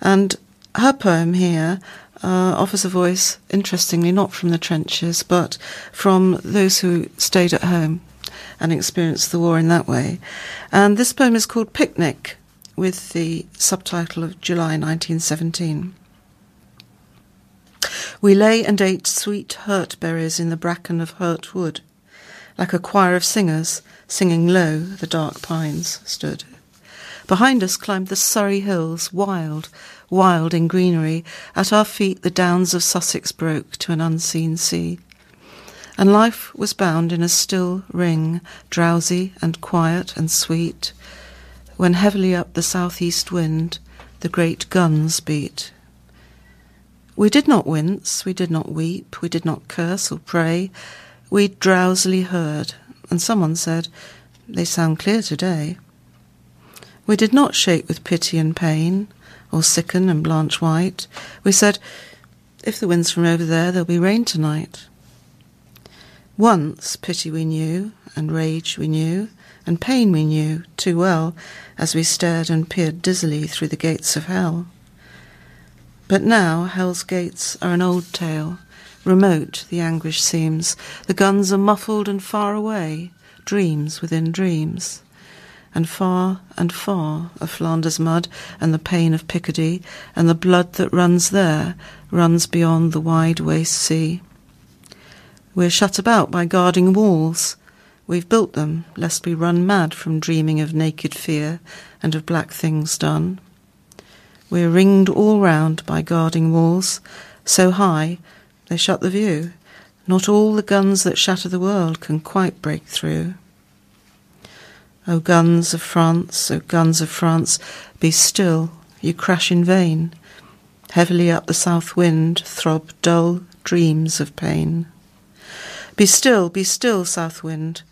And her poem here uh, offers a voice, interestingly, not from the trenches, but from those who stayed at home and experienced the war in that way. And this poem is called Picnic, with the subtitle of July 1917. We lay and ate sweet hurt berries in the bracken of hurt wood. Like a choir of singers, singing low, the dark pines stood. Behind us climbed the Surrey hills, wild, wild in greenery. At our feet the downs of Sussex broke to an unseen sea. And life was bound in a still ring, drowsy and quiet and sweet, when heavily up the southeast wind the great guns beat. We did not wince, we did not weep, we did not curse or pray. We drowsily heard, and someone said, They sound clear today. We did not shake with pity and pain, or sicken and blanch white. We said, If the wind's from over there, there'll be rain tonight. Once pity we knew, and rage we knew, and pain we knew too well as we stared and peered dizzily through the gates of hell. But now hell's gates are an old tale. Remote the anguish seems. The guns are muffled and far away, dreams within dreams. And far and far of Flanders mud and the pain of Picardy, and the blood that runs there runs beyond the wide waste sea. We're shut about by guarding walls. We've built them lest we run mad from dreaming of naked fear and of black things done. We're ringed all round by guarding walls, so high they shut the view. Not all the guns that shatter the world can quite break through. O guns of France, O guns of France, be still, you crash in vain. Heavily up the south wind throb dull dreams of pain. Be still, be still, south wind,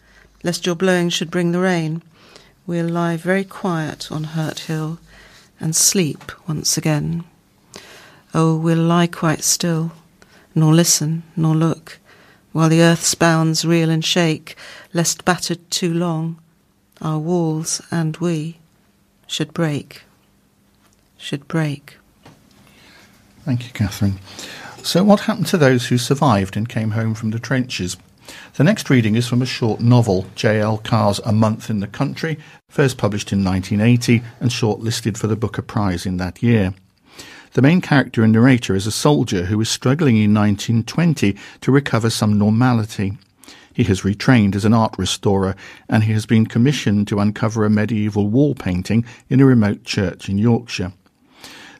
lest your blowing should bring the rain. We'll lie very quiet on Hurt Hill and sleep once again. Oh, we'll lie quite still, nor listen, nor look, while the earth's bounds reel and shake, lest battered too long, our walls and we should break, should break. Thank you, Catherine. So, what happened to those who survived and came home from the trenches? The next reading is from a short novel, J.L. Carr's A Month in the Country, first published in 1980 and shortlisted for the Booker Prize in that year. The main character and narrator is a soldier who is struggling in 1920 to recover some normality. He has retrained as an art restorer and he has been commissioned to uncover a medieval wall painting in a remote church in Yorkshire.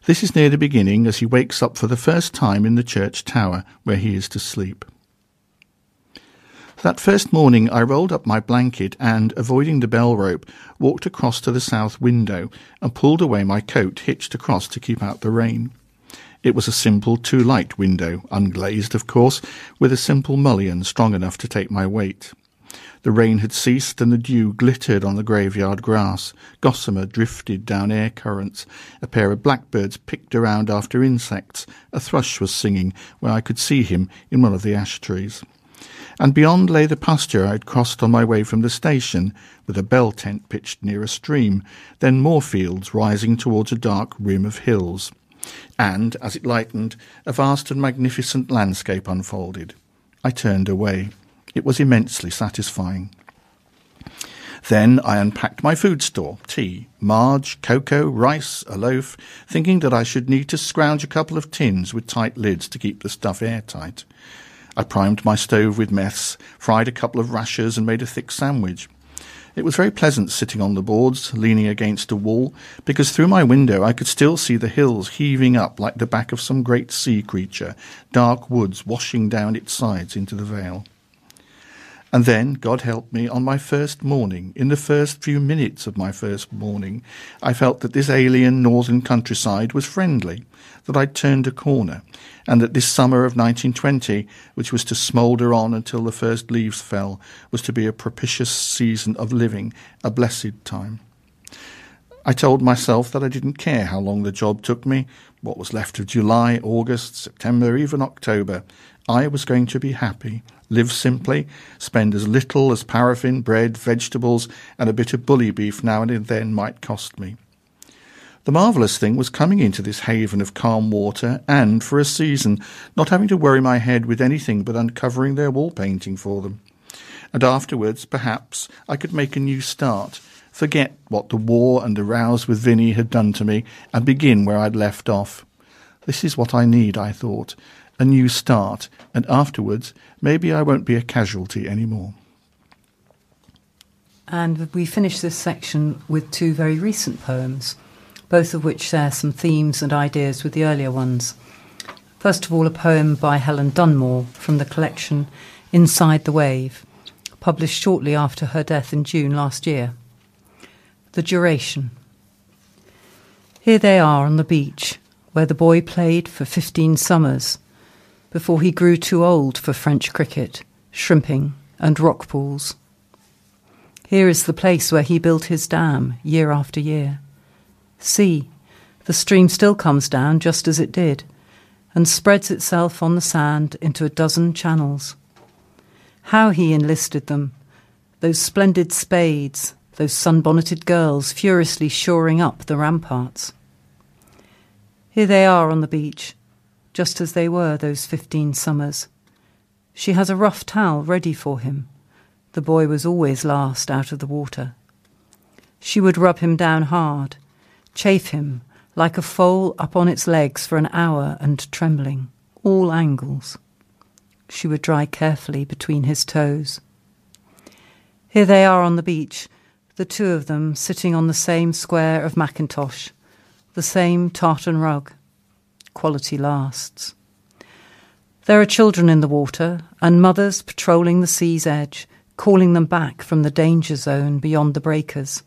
This is near the beginning as he wakes up for the first time in the church tower where he is to sleep. That first morning, I rolled up my blanket and, avoiding the bell rope, walked across to the south window and pulled away my coat hitched across to keep out the rain. It was a simple two light window, unglazed, of course, with a simple mullion strong enough to take my weight. The rain had ceased and the dew glittered on the graveyard grass. Gossamer drifted down air currents. A pair of blackbirds picked around after insects. A thrush was singing where I could see him in one of the ash trees. And beyond lay the pasture I had crossed on my way from the station, with a bell tent pitched near a stream, then more fields rising towards a dark rim of hills. And, as it lightened, a vast and magnificent landscape unfolded. I turned away. It was immensely satisfying. Then I unpacked my food store tea, marge, cocoa, rice, a loaf, thinking that I should need to scrounge a couple of tins with tight lids to keep the stuff airtight. I primed my stove with meths, fried a couple of rashers, and made a thick sandwich. It was very pleasant sitting on the boards, leaning against a wall, because through my window I could still see the hills heaving up like the back of some great sea creature, dark woods washing down its sides into the vale. And then, God help me, on my first morning, in the first few minutes of my first morning, I felt that this alien northern countryside was friendly, that I'd turned a corner, and that this summer of 1920, which was to smoulder on until the first leaves fell, was to be a propitious season of living, a blessed time. I told myself that I didn't care how long the job took me, what was left of July, August, September, even October. I was going to be happy, live simply, spend as little as paraffin, bread, vegetables, and a bit of bully beef now and then might cost me. The marvellous thing was coming into this haven of calm water and, for a season, not having to worry my head with anything but uncovering their wall painting for them. And afterwards, perhaps, I could make a new start, forget what the war and the rows with Vinny had done to me, and begin where I'd left off. This is what I need, I thought, a new start, and afterwards, maybe I won't be a casualty any more. And we finish this section with two very recent poems both of which share some themes and ideas with the earlier ones. First of all, a poem by Helen Dunmore from the collection Inside the Wave, published shortly after her death in June last year. The Duration. Here they are on the beach, where the boy played for 15 summers, before he grew too old for French cricket, shrimping, and rock pools. Here is the place where he built his dam year after year. See, the stream still comes down just as it did, and spreads itself on the sand into a dozen channels. How he enlisted them, those splendid spades, those sunbonneted girls furiously shoring up the ramparts. Here they are on the beach, just as they were those fifteen summers. She has a rough towel ready for him. The boy was always last out of the water. She would rub him down hard chafe him like a foal up on its legs for an hour and trembling, all angles. She would dry carefully between his toes. Here they are on the beach, the two of them sitting on the same square of mackintosh, the same tartan rug. Quality lasts. There are children in the water, and mothers patrolling the sea's edge, calling them back from the danger zone beyond the breakers.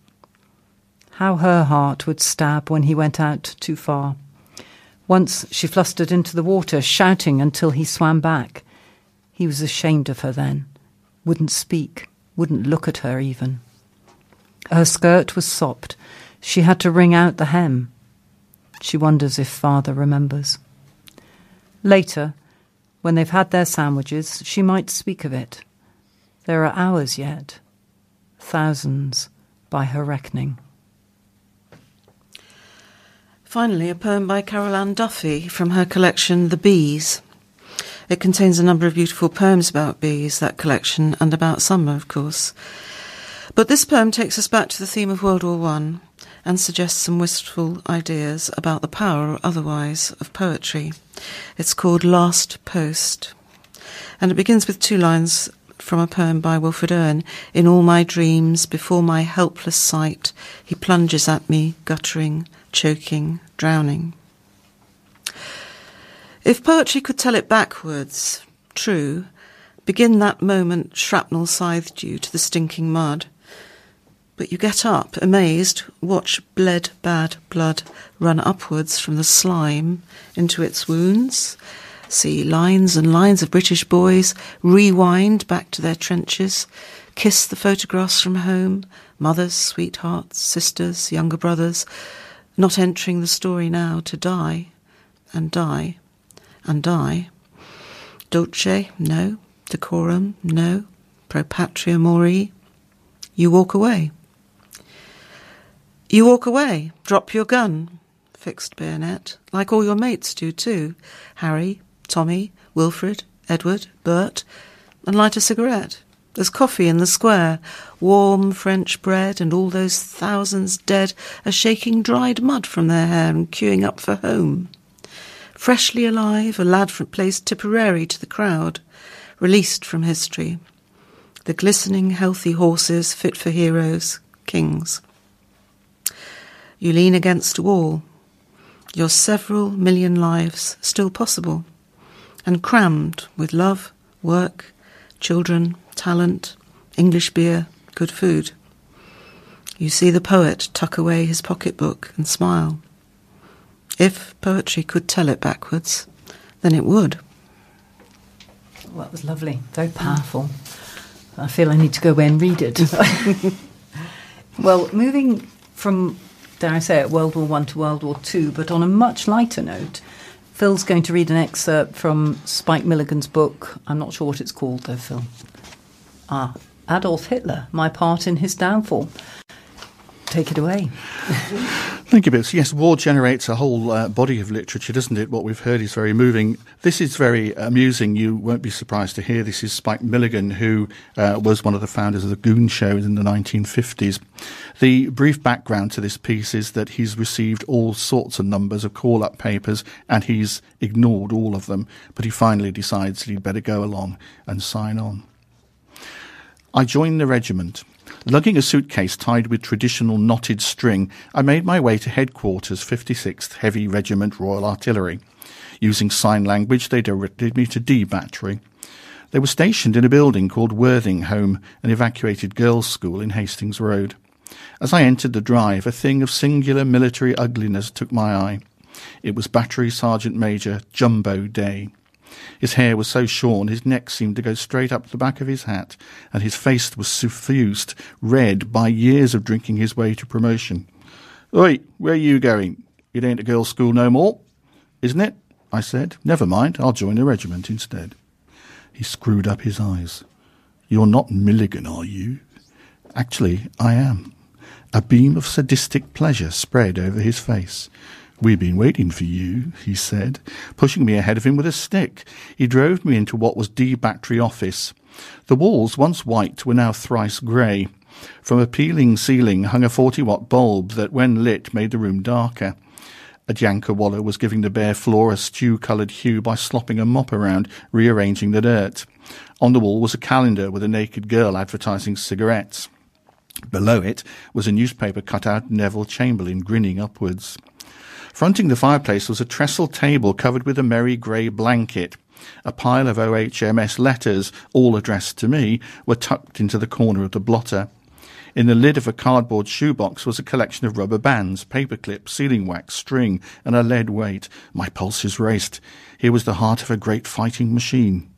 How her heart would stab when he went out too far. Once she flustered into the water, shouting until he swam back. He was ashamed of her then, wouldn't speak, wouldn't look at her even. Her skirt was sopped. She had to wring out the hem. She wonders if father remembers. Later, when they've had their sandwiches, she might speak of it. There are hours yet, thousands by her reckoning. Finally, a poem by Carol Ann Duffy from her collection The Bees. It contains a number of beautiful poems about bees, that collection, and about summer, of course. But this poem takes us back to the theme of World War One and suggests some wistful ideas about the power or otherwise of poetry. It's called Last Post. And it begins with two lines from a poem by Wilfred Owen. In all my dreams, before my helpless sight, he plunges at me, guttering, choking, drowning. If poetry could tell it backwards, true, Begin that moment shrapnel scythed you to the stinking mud. But you get up, amazed, watch bled bad blood run upwards from the slime into its wounds, see lines and lines of British boys rewind back to their trenches, kiss the photographs from home, mothers, sweethearts, sisters, younger brothers, not entering the story now to die and die and die. Dulce, no. Decorum, no. Pro patria mori. You walk away. You walk away, drop your gun, fixed bayonet, like all your mates do too. Harry, Tommy, Wilfred, Edward, Bert, and light a cigarette. There's coffee in the square, warm French bread, and all those thousands dead are shaking dried mud from their hair and queuing up for home. Freshly alive, a lad from Place Tipperary to the crowd, released from history. The glistening, healthy horses fit for heroes, kings. You lean against a wall, your several million lives still possible, and crammed with love, work, children, talent, English beer, good food. You see the poet tuck away his pocketbook and smile. If poetry could tell it backwards, then it would. Well, that was lovely, very powerful. I feel I need to go away and read it. well, moving from, dare I say it, World War One to World War Two, but on a much lighter note, Phil's going to read an excerpt from Spike Milligan's book. I'm not sure what it's called, though, Phil. Ah, Adolf Hitler, My Part in His Downfall. Take it away. Thank you, Bits. Yes, war generates a whole uh, body of literature, doesn't it? What we've heard is very moving. This is very amusing. You won't be surprised to hear this is Spike Milligan, who uh, was one of the founders of the Goon Show in the 1950s. The brief background to this piece is that he's received all sorts of numbers of call up papers and he's ignored all of them, but he finally decides he'd better go along and sign on. I joined the regiment. Lugging a suitcase tied with traditional knotted string, I made my way to headquarters, 56th Heavy Regiment Royal Artillery. Using sign language, they directed me to D Battery. They were stationed in a building called Worthing Home, an evacuated girls' school in Hastings Road. As I entered the drive, a thing of singular military ugliness took my eye. It was Battery Sergeant Major Jumbo Day. His hair was so shorn his neck seemed to go straight up the back of his hat, and his face was suffused red by years of drinking his way to promotion. Oi, where are you going? It ain't a girls' school no more, isn't it? I said. Never mind, I'll join the regiment instead. He screwed up his eyes. You're not Milligan, are you? Actually, I am. A beam of sadistic pleasure spread over his face. We've been waiting for you, he said, pushing me ahead of him with a stick. He drove me into what was D Battery office. The walls, once white, were now thrice grey. From a peeling ceiling hung a 40 watt bulb that, when lit, made the room darker. A Janker wallah was giving the bare floor a stew coloured hue by slopping a mop around, rearranging the dirt. On the wall was a calendar with a naked girl advertising cigarettes. Below it was a newspaper cut out Neville Chamberlain grinning upwards. Fronting the fireplace was a trestle table covered with a merry grey blanket. A pile of OHMS letters, all addressed to me, were tucked into the corner of the blotter. In the lid of a cardboard shoebox was a collection of rubber bands, paper clips, sealing wax, string, and a lead weight. My pulses raced. Here was the heart of a great fighting machine.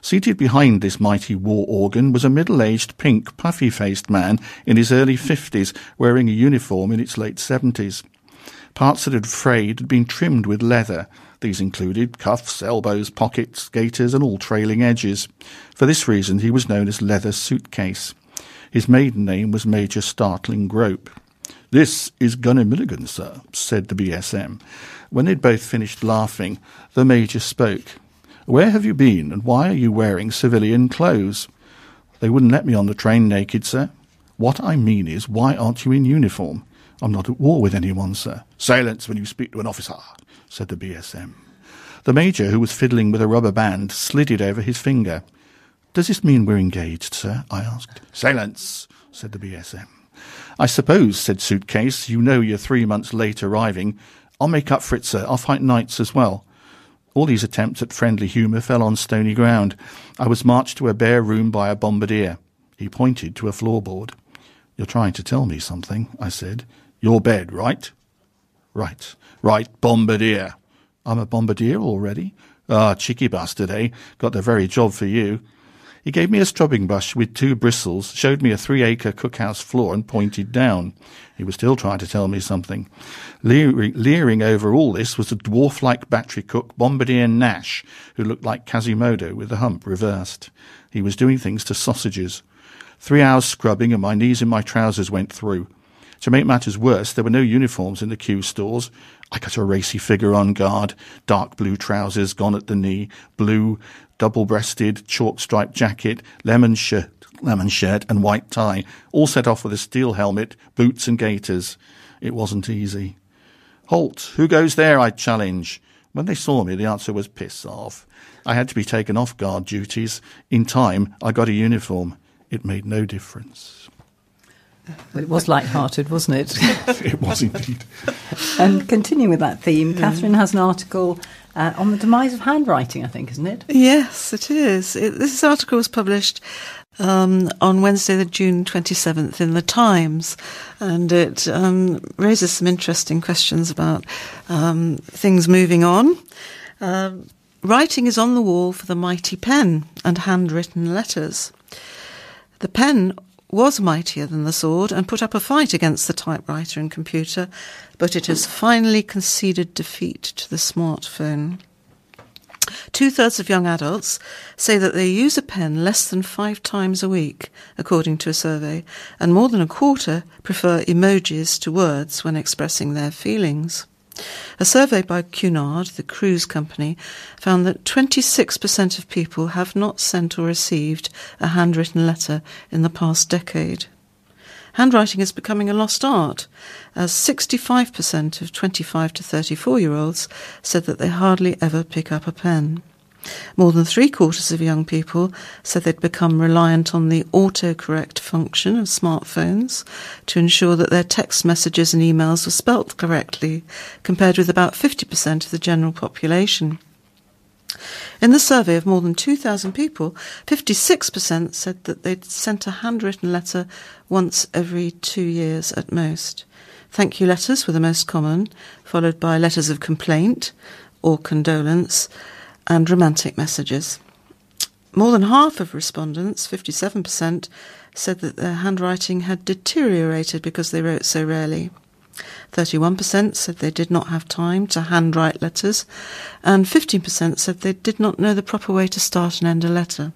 Seated behind this mighty war organ was a middle-aged, pink, puffy-faced man in his early fifties, wearing a uniform in its late seventies. Parts that had frayed had been trimmed with leather. These included cuffs, elbows, pockets, gaiters, and all trailing edges. For this reason, he was known as Leather Suitcase. His maiden name was Major Startling Grope. This is Gunner Milligan, sir, said the BSM. When they'd both finished laughing, the Major spoke. Where have you been, and why are you wearing civilian clothes? They wouldn't let me on the train naked, sir. What I mean is, why aren't you in uniform? I'm not at war with anyone, sir. Silence when you speak to an officer, said the BSM. The Major, who was fiddling with a rubber band, slid it over his finger. Does this mean we're engaged, sir? I asked. Silence, said the BSM. I suppose, said Suitcase, you know you're three months late arriving. I'll make up for it, sir. I'll fight nights as well. All these attempts at friendly humour fell on stony ground. I was marched to a bare room by a bombardier. He pointed to a floorboard. You're trying to tell me something, I said. Your bed, right? Right. Right, bombardier. I'm a bombardier already? Ah, cheeky bastard, eh? Got the very job for you. He gave me a scrubbing brush with two bristles, showed me a three-acre cookhouse floor, and pointed down. He was still trying to tell me something. Leering, leering over all this was a dwarf-like battery cook, Bombardier Nash, who looked like Quasimodo with the hump reversed. He was doing things to sausages. Three hours scrubbing, and my knees in my trousers went through. To make matters worse, there were no uniforms in the Q stores. I got a racy figure on guard, dark blue trousers gone at the knee, blue double-breasted chalk-striped jacket, lemon shirt, lemon shirt and white tie, all set off with a steel helmet, boots and gaiters. It wasn't easy. Halt! Who goes there? I challenge. When they saw me, the answer was piss off. I had to be taken off guard duties. In time, I got a uniform. It made no difference. Well, it was light-hearted, wasn't it? it was indeed. and continuing with that theme, Catherine has an article uh, on the demise of handwriting, I think, isn't it? Yes, it is. It, this article was published um, on Wednesday, the June 27th, in the Times, and it um, raises some interesting questions about um, things moving on. Um, writing is on the wall for the mighty pen and handwritten letters. The pen was mightier than the sword and put up a fight against the typewriter and computer, but it has finally conceded defeat to the smartphone. Two thirds of young adults say that they use a pen less than five times a week, according to a survey, and more than a quarter prefer emojis to words when expressing their feelings. A survey by Cunard, the cruise company, found that 26% of people have not sent or received a handwritten letter in the past decade. Handwriting is becoming a lost art, as 65% of 25 to 34 year olds said that they hardly ever pick up a pen. More than three quarters of young people said they'd become reliant on the autocorrect function of smartphones to ensure that their text messages and emails were spelt correctly, compared with about 50% of the general population. In the survey of more than 2,000 people, 56% said that they'd sent a handwritten letter once every two years at most. Thank you letters were the most common, followed by letters of complaint or condolence and romantic messages. More than half of respondents, 57%, said that their handwriting had deteriorated because they wrote so rarely. 31% said they did not have time to handwrite letters, and 15% said they did not know the proper way to start and end a letter.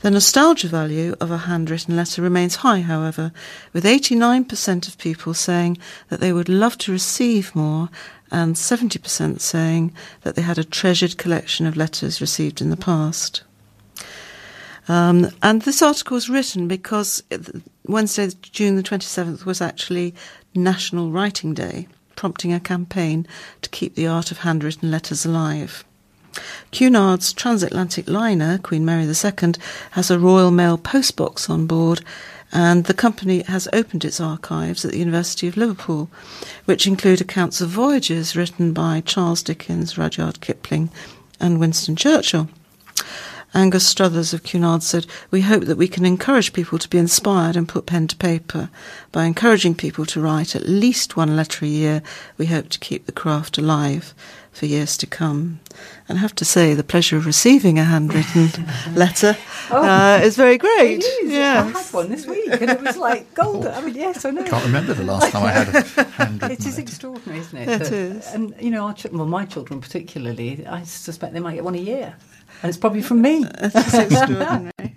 The nostalgia value of a handwritten letter remains high, however, with 89% of people saying that they would love to receive more and 70% saying that they had a treasured collection of letters received in the past. Um, and this article was written because Wednesday, June the 27th, was actually National Writing Day, prompting a campaign to keep the art of handwritten letters alive. Cunard's transatlantic liner, Queen Mary II, has a Royal Mail postbox on board and the company has opened its archives at the University of Liverpool, which include accounts of voyages written by Charles Dickens, Rudyard Kipling, and Winston Churchill. Angus Struthers of Cunard said, We hope that we can encourage people to be inspired and put pen to paper. By encouraging people to write at least one letter a year, we hope to keep the craft alive for years to come. And I have to say, the pleasure of receiving a handwritten letter oh, uh, is very great. It is. Yes. I had one this week, and it was like gold. I mean, yes, I know. I can't remember the last time I had a handwritten. It is letter. extraordinary, isn't it? It That- is. And you know, our ch- well, my children particularly, I suspect they might get one a year, and it's probably from me. It's extraordinary. Yes.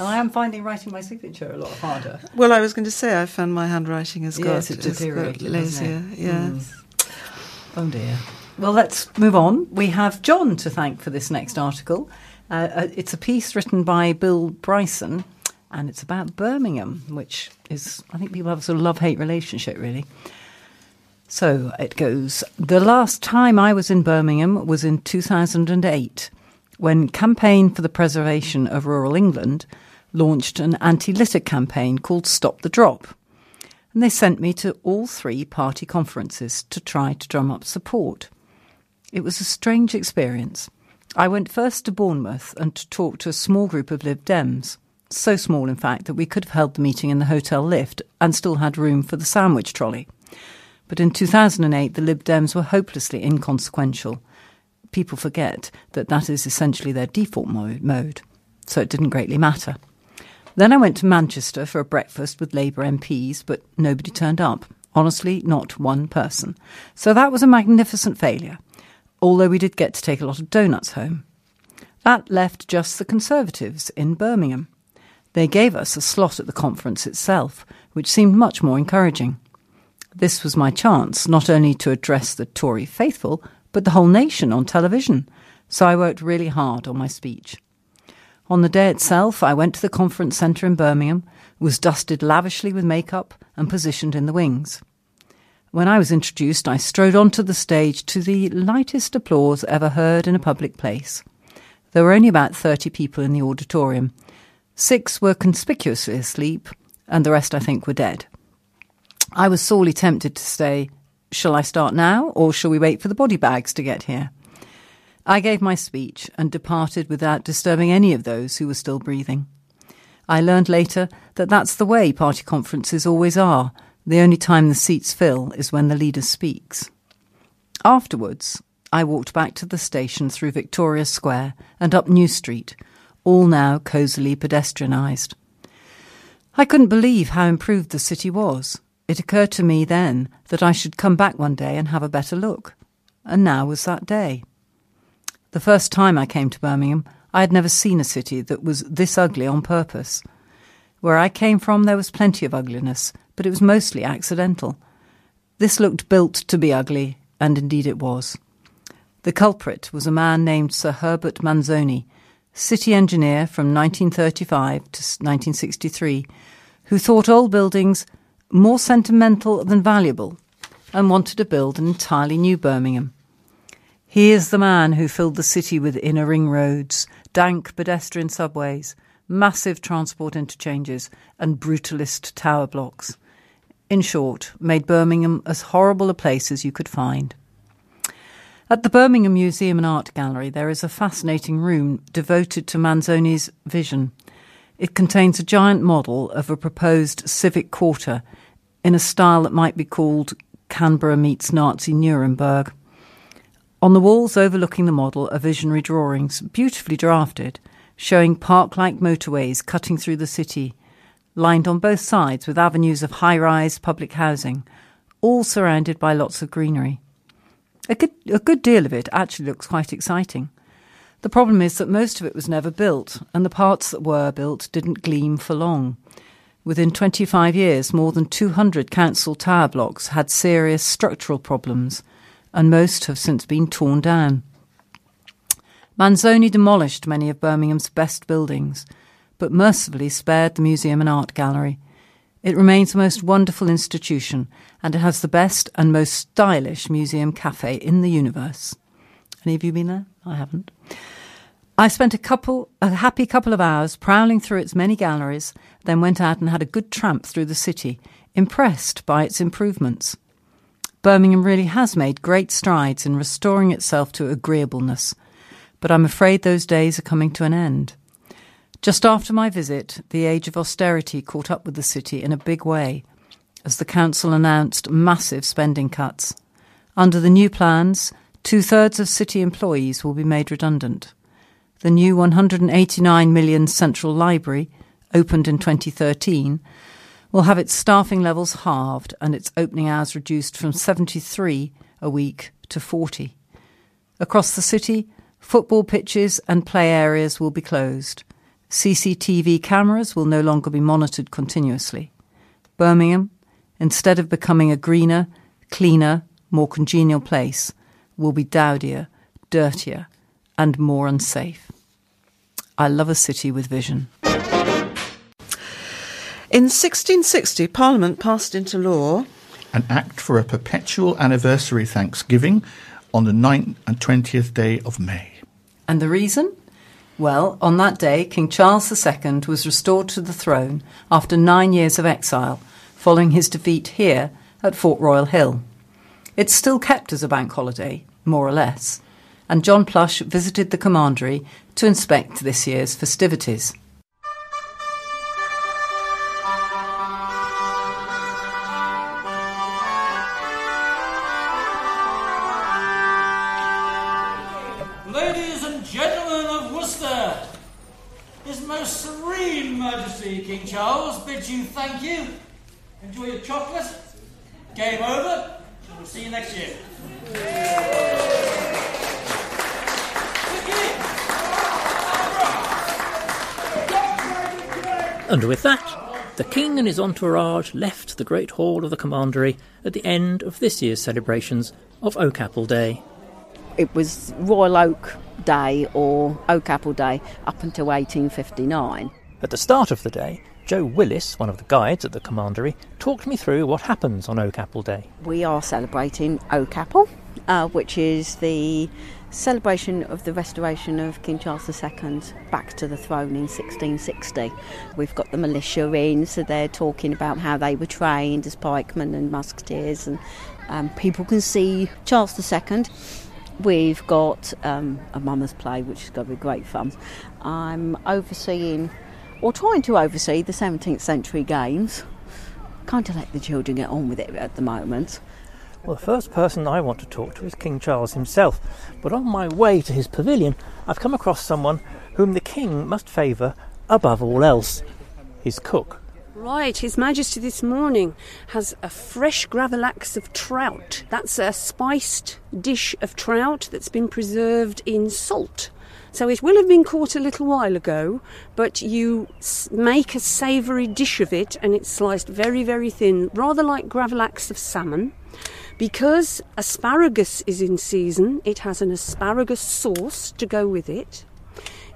And I am finding writing my signature a lot harder. Well, I was going to say I found my handwriting has got, Yes, it has got deteriorated, lazier. hasn't it? Yes. Oh dear. Well, let's move on. We have John to thank for this next article. Uh, uh, it's a piece written by Bill Bryson, and it's about Birmingham, which is, I think people have a sort of love hate relationship, really. So it goes The last time I was in Birmingham was in 2008, when Campaign for the Preservation of Rural England launched an anti litter campaign called Stop the Drop and they sent me to all three party conferences to try to drum up support. It was a strange experience. I went first to Bournemouth and to talk to a small group of Lib Dems. So small, in fact, that we could have held the meeting in the hotel lift and still had room for the sandwich trolley. But in 2008, the Lib Dems were hopelessly inconsequential. People forget that that is essentially their default mode, so it didn't greatly matter. Then I went to Manchester for a breakfast with Labour MPs, but nobody turned up. Honestly, not one person. So that was a magnificent failure although we did get to take a lot of donuts home. That left just the Conservatives in Birmingham. They gave us a slot at the conference itself, which seemed much more encouraging. This was my chance not only to address the Tory faithful, but the whole nation on television, so I worked really hard on my speech. On the day itself, I went to the conference centre in Birmingham, was dusted lavishly with makeup, and positioned in the wings. When I was introduced, I strode onto the stage to the lightest applause ever heard in a public place. There were only about 30 people in the auditorium. Six were conspicuously asleep, and the rest, I think, were dead. I was sorely tempted to say, Shall I start now, or shall we wait for the body bags to get here? I gave my speech and departed without disturbing any of those who were still breathing. I learned later that that's the way party conferences always are the only time the seats fill is when the leader speaks. Afterwards, I walked back to the station through Victoria Square and up New Street, all now cosily pedestrianised. I couldn't believe how improved the city was. It occurred to me then that I should come back one day and have a better look. And now was that day. The first time I came to Birmingham, I had never seen a city that was this ugly on purpose. Where I came from, there was plenty of ugliness, but it was mostly accidental. This looked built to be ugly, and indeed it was. The culprit was a man named Sir Herbert Manzoni, city engineer from 1935 to 1963, who thought old buildings more sentimental than valuable and wanted to build an entirely new Birmingham. He is the man who filled the city with inner ring roads, dank pedestrian subways, massive transport interchanges, and brutalist tower blocks in short, made Birmingham as horrible a place as you could find. At the Birmingham Museum and Art Gallery, there is a fascinating room devoted to Manzoni's vision. It contains a giant model of a proposed civic quarter in a style that might be called Canberra meets Nazi Nuremberg. On the walls overlooking the model are visionary drawings, beautifully drafted, showing park like motorways cutting through the city lined on both sides with avenues of high rise public housing, all surrounded by lots of greenery. A good, a good deal of it actually looks quite exciting. The problem is that most of it was never built, and the parts that were built didn't gleam for long. Within 25 years, more than 200 council tower blocks had serious structural problems, and most have since been torn down. Manzoni demolished many of Birmingham's best buildings but mercifully spared the Museum and Art Gallery. It remains a most wonderful institution, and it has the best and most stylish museum cafe in the universe. Any of you been there? I haven't. I spent a couple, a happy couple of hours prowling through its many galleries, then went out and had a good tramp through the city, impressed by its improvements. Birmingham really has made great strides in restoring itself to agreeableness, but I'm afraid those days are coming to an end. Just after my visit, the age of austerity caught up with the city in a big way, as the council announced massive spending cuts. Under the new plans, two thirds of city employees will be made redundant. The new 189 million central library, opened in 2013, will have its staffing levels halved and its opening hours reduced from 73 a week to 40. Across the city, football pitches and play areas will be closed. CCTV cameras will no longer be monitored continuously. Birmingham, instead of becoming a greener, cleaner, more congenial place, will be dowdier, dirtier, and more unsafe. I love a city with vision. In 1660, Parliament passed into law an act for a perpetual anniversary Thanksgiving on the 9th and 20th day of May. And the reason? Well, on that day, King Charles II was restored to the throne after nine years of exile, following his defeat here at Fort Royal Hill. It's still kept as a bank holiday, more or less, and John Plush visited the commandery to inspect this year's festivities. You thank you. Enjoy your chocolate. Game over. and We'll see you next year. And with that, the King and his entourage left the Great Hall of the Commandery at the end of this year's celebrations of Oak Apple Day. It was Royal Oak Day or Oak Apple Day up until 1859. At the start of the day, Joe Willis, one of the guides at the Commandery, talked me through what happens on Oak Apple Day. We are celebrating Oak Apple, uh, which is the celebration of the restoration of King Charles II back to the throne in 1660. We've got the militia in, so they're talking about how they were trained as pikemen and musketeers, and um, people can see Charles II. We've got um, a mummers play, which is going to be great fun. I'm overseeing, or trying to oversee, the 17th century games. Kind of let the children get on with it at the moment. Well, the first person I want to talk to is King Charles himself, but on my way to his pavilion, I've come across someone whom the King must favour above all else his cook. Right, His Majesty this morning has a fresh gravlax of trout. That's a spiced dish of trout that's been preserved in salt. So it will have been caught a little while ago, but you make a savoury dish of it and it's sliced very, very thin, rather like gravlax of salmon. Because asparagus is in season, it has an asparagus sauce to go with it.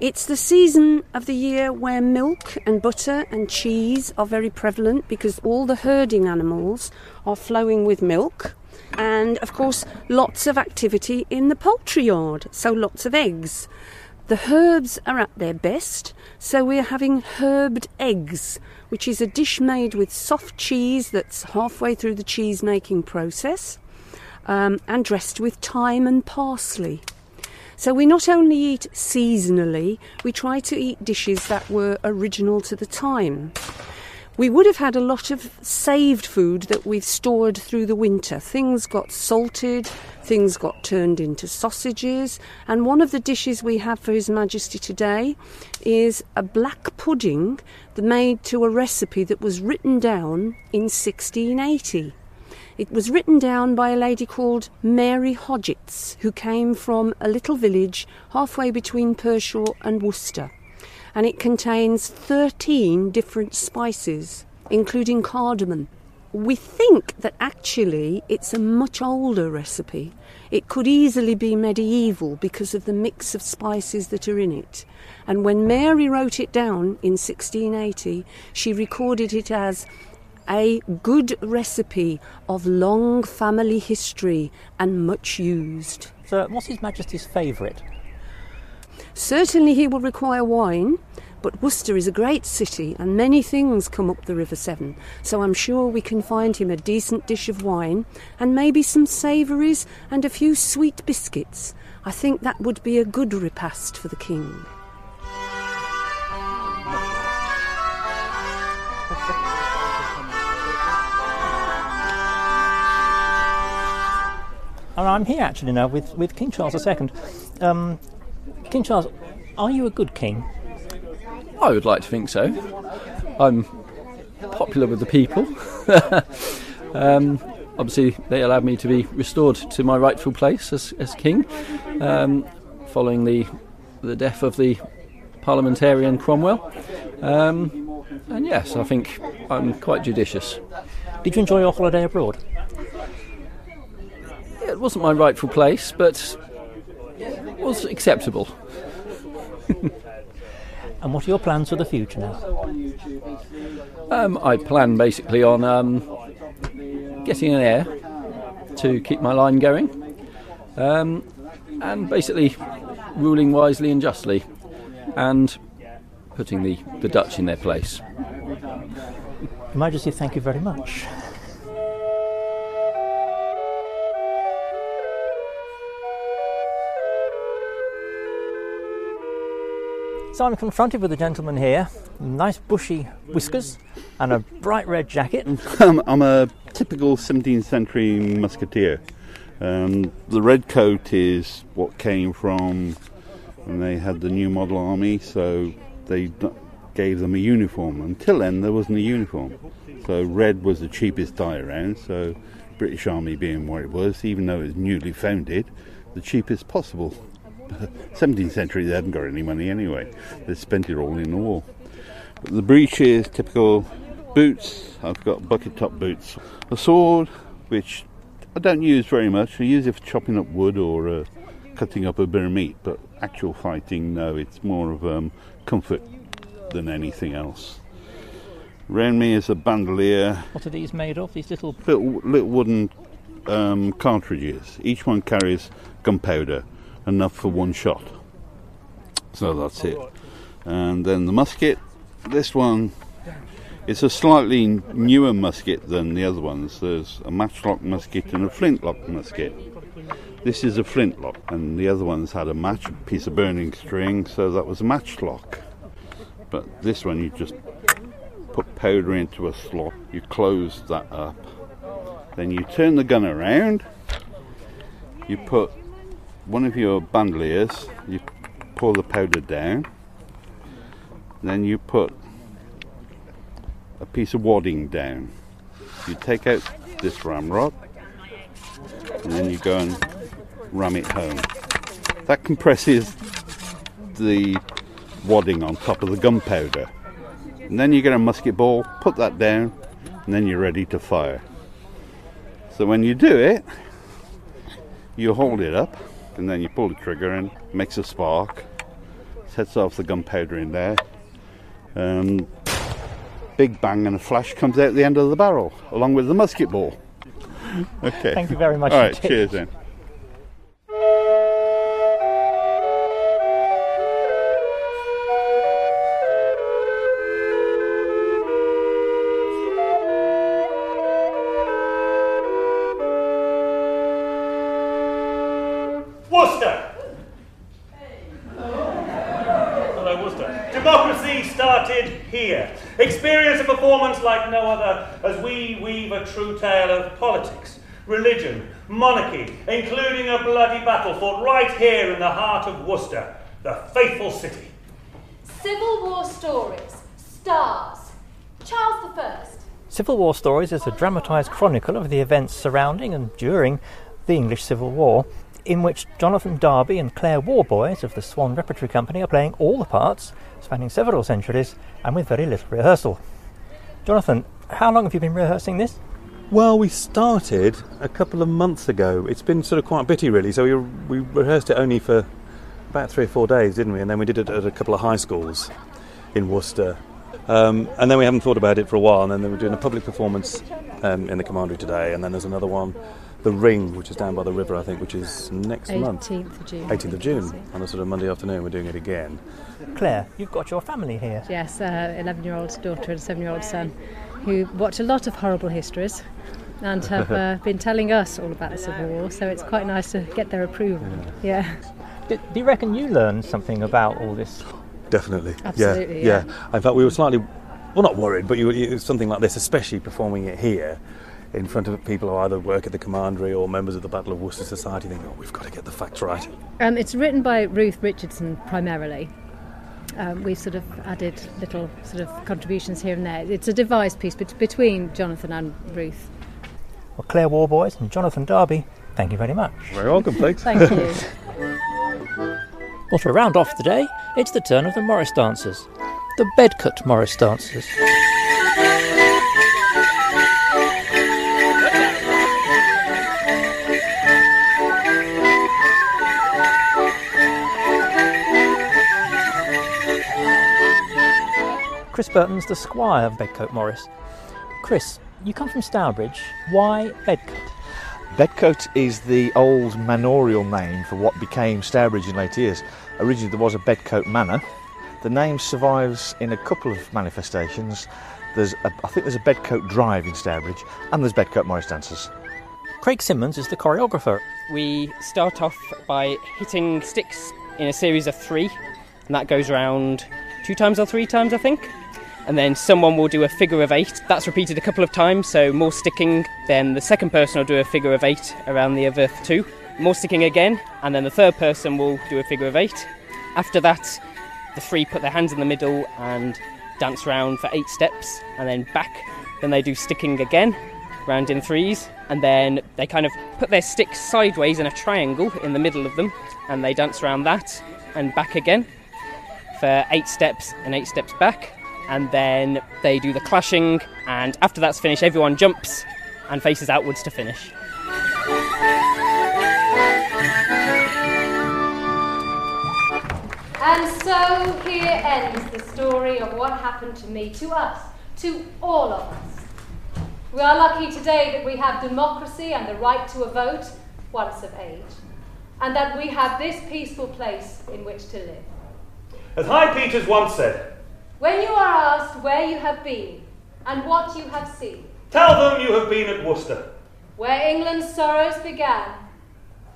It's the season of the year where milk and butter and cheese are very prevalent because all the herding animals are flowing with milk. And of course, lots of activity in the poultry yard, so lots of eggs. The herbs are at their best, so we're having herbed eggs, which is a dish made with soft cheese that's halfway through the cheese making process um, and dressed with thyme and parsley. So we not only eat seasonally, we try to eat dishes that were original to the time. We would have had a lot of saved food that we've stored through the winter. Things got salted, things got turned into sausages, and one of the dishes we have for His Majesty today is a black pudding made to a recipe that was written down in 1680. It was written down by a lady called Mary Hodgetts, who came from a little village halfway between Pershore and Worcester. And it contains 13 different spices, including cardamom. We think that actually it's a much older recipe. It could easily be medieval because of the mix of spices that are in it. And when Mary wrote it down in 1680, she recorded it as a good recipe of long family history and much used. So, what's His Majesty's favourite? Certainly, he will require wine, but Worcester is a great city and many things come up the River Severn, so I'm sure we can find him a decent dish of wine and maybe some savouries and a few sweet biscuits. I think that would be a good repast for the King. And I'm here actually now with, with King Charles II. Um, king Charles, are you a good king? I would like to think so. I'm popular with the people. um, obviously, they allowed me to be restored to my rightful place as, as king, um, following the the death of the parliamentarian Cromwell. Um, and yes, I think I'm quite judicious. Did you enjoy your holiday abroad? It wasn't my rightful place, but was acceptable. And what are your plans for the future now? Um, I plan basically on um, getting an heir to keep my line going, um, and basically ruling wisely and justly, and putting the, the Dutch in their place. Your Majesty, thank you very much. So I'm confronted with a gentleman here, nice bushy whiskers and a bright red jacket. I'm, I'm a typical 17th century musketeer. Um, the red coat is what came from when they had the new model army, so they gave them a uniform. Until then, there wasn't a uniform. So red was the cheapest dye around, so British Army being what it was, even though it was newly founded, the cheapest possible. 17th century, they hadn't got any money anyway. They spent it all in the war. But the breeches, typical boots. I've got bucket top boots. A sword, which I don't use very much. I use it for chopping up wood or uh, cutting up a bit of meat. But actual fighting, no, it's more of um, comfort than anything else. Around me is a bandolier. What are these made of? These little. Little, little wooden um, cartridges. Each one carries gunpowder, enough for one shot. So that's it. And then the musket. This one it's a slightly newer musket than the other ones. There's a matchlock musket and a flintlock musket. This is a flintlock, and the other ones had a match piece of burning string, so that was a matchlock. But this one, you just put powder into a slot, you close that up, then you turn the gun around, you put one of your bandoliers, you pour the powder down, then you put a piece of wadding down. You take out this ramrod and then you go and ram it home. That compresses the wadding on top of the gunpowder. And then you get a musket ball, put that down, and then you're ready to fire. So when you do it, you hold it up and then you pull the trigger and it makes a spark, sets off the gunpowder in there. Um, big bang and a flash comes out the end of the barrel, along with the musket ball. okay. Thank you very much. All right, cheers then. No other as we weave a true tale of politics, religion, monarchy, including a bloody battle fought right here in the heart of Worcester, the faithful city. Civil War stories. Stars. Charles I. Civil War Stories is a dramatised chronicle of the events surrounding and during the English Civil War, in which Jonathan Darby and Claire Warboys of the Swan Repertory Company are playing all the parts, spanning several centuries, and with very little rehearsal. Jonathan, how long have you been rehearsing this? Well, we started a couple of months ago. It's been sort of quite bitty, really. So we, we rehearsed it only for about three or four days, didn't we? And then we did it at a couple of high schools in Worcester. Um, and then we haven't thought about it for a while. And then we're doing a public performance um, in the Commandery today. And then there's another one, The Ring, which is down by the river, I think, which is next month. 18th of June. 18th of June. On a sort of Monday afternoon, we're doing it again. Claire, you've got your family here. Yes, uh, 11 year old daughter and 7 year old son who watch a lot of horrible histories and have uh, been telling us all about the Civil War, so it's quite nice to get their approval. Yeah. Do, do you reckon you learned something about all this? Definitely. Absolutely, Yeah, yeah. In fact, we were slightly, well, not worried, but you, you, something like this, especially performing it here in front of people who either work at the Commandery or members of the Battle of Worcester Society, think, oh, we've got to get the facts right. Um, it's written by Ruth Richardson primarily. Um, we've sort of added little sort of contributions here and there. It's a devised piece bet- between Jonathan and Ruth. Well, Claire Warboys and Jonathan Darby, thank you very much. Very welcome, thanks. Thank you. Well, to round off the day, it's the turn of the Morris dancers. The Bedcote Morris dancers. Chris Burton's the squire of Bedcote Morris. Chris, you come from Stourbridge. Why Bedcote? Bedcote is the old manorial name for what became Stourbridge in later years. Originally, there was a Bedcote Manor. The name survives in a couple of manifestations. There's, a, I think, there's a Bedcote Drive in Stourbridge, and there's Bedcote Morris dancers. Craig Simmons is the choreographer. We start off by hitting sticks in a series of three, and that goes around two times or three times, I think. And then someone will do a figure of eight. That's repeated a couple of times, so more sticking. Then the second person will do a figure of eight around the other two. More sticking again, and then the third person will do a figure of eight. After that, the three put their hands in the middle and dance around for eight steps, and then back. Then they do sticking again, round in threes, and then they kind of put their sticks sideways in a triangle in the middle of them, and they dance around that and back again for eight steps and eight steps back. And then they do the clashing, and after that's finished, everyone jumps and faces outwards to finish. And so here ends the story of what happened to me, to us, to all of us. We are lucky today that we have democracy and the right to a vote once of age, and that we have this peaceful place in which to live. As Hugh Peters once said, When you are asked where you have been and what you have seen, tell them you have been at Worcester where England's sorrows began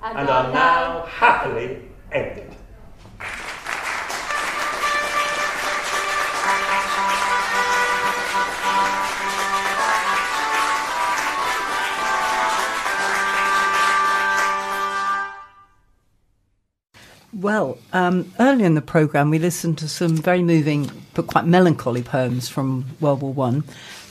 and, and are now happily ended. Well, um, earlier in the programme, we listened to some very moving but quite melancholy poems from World War One,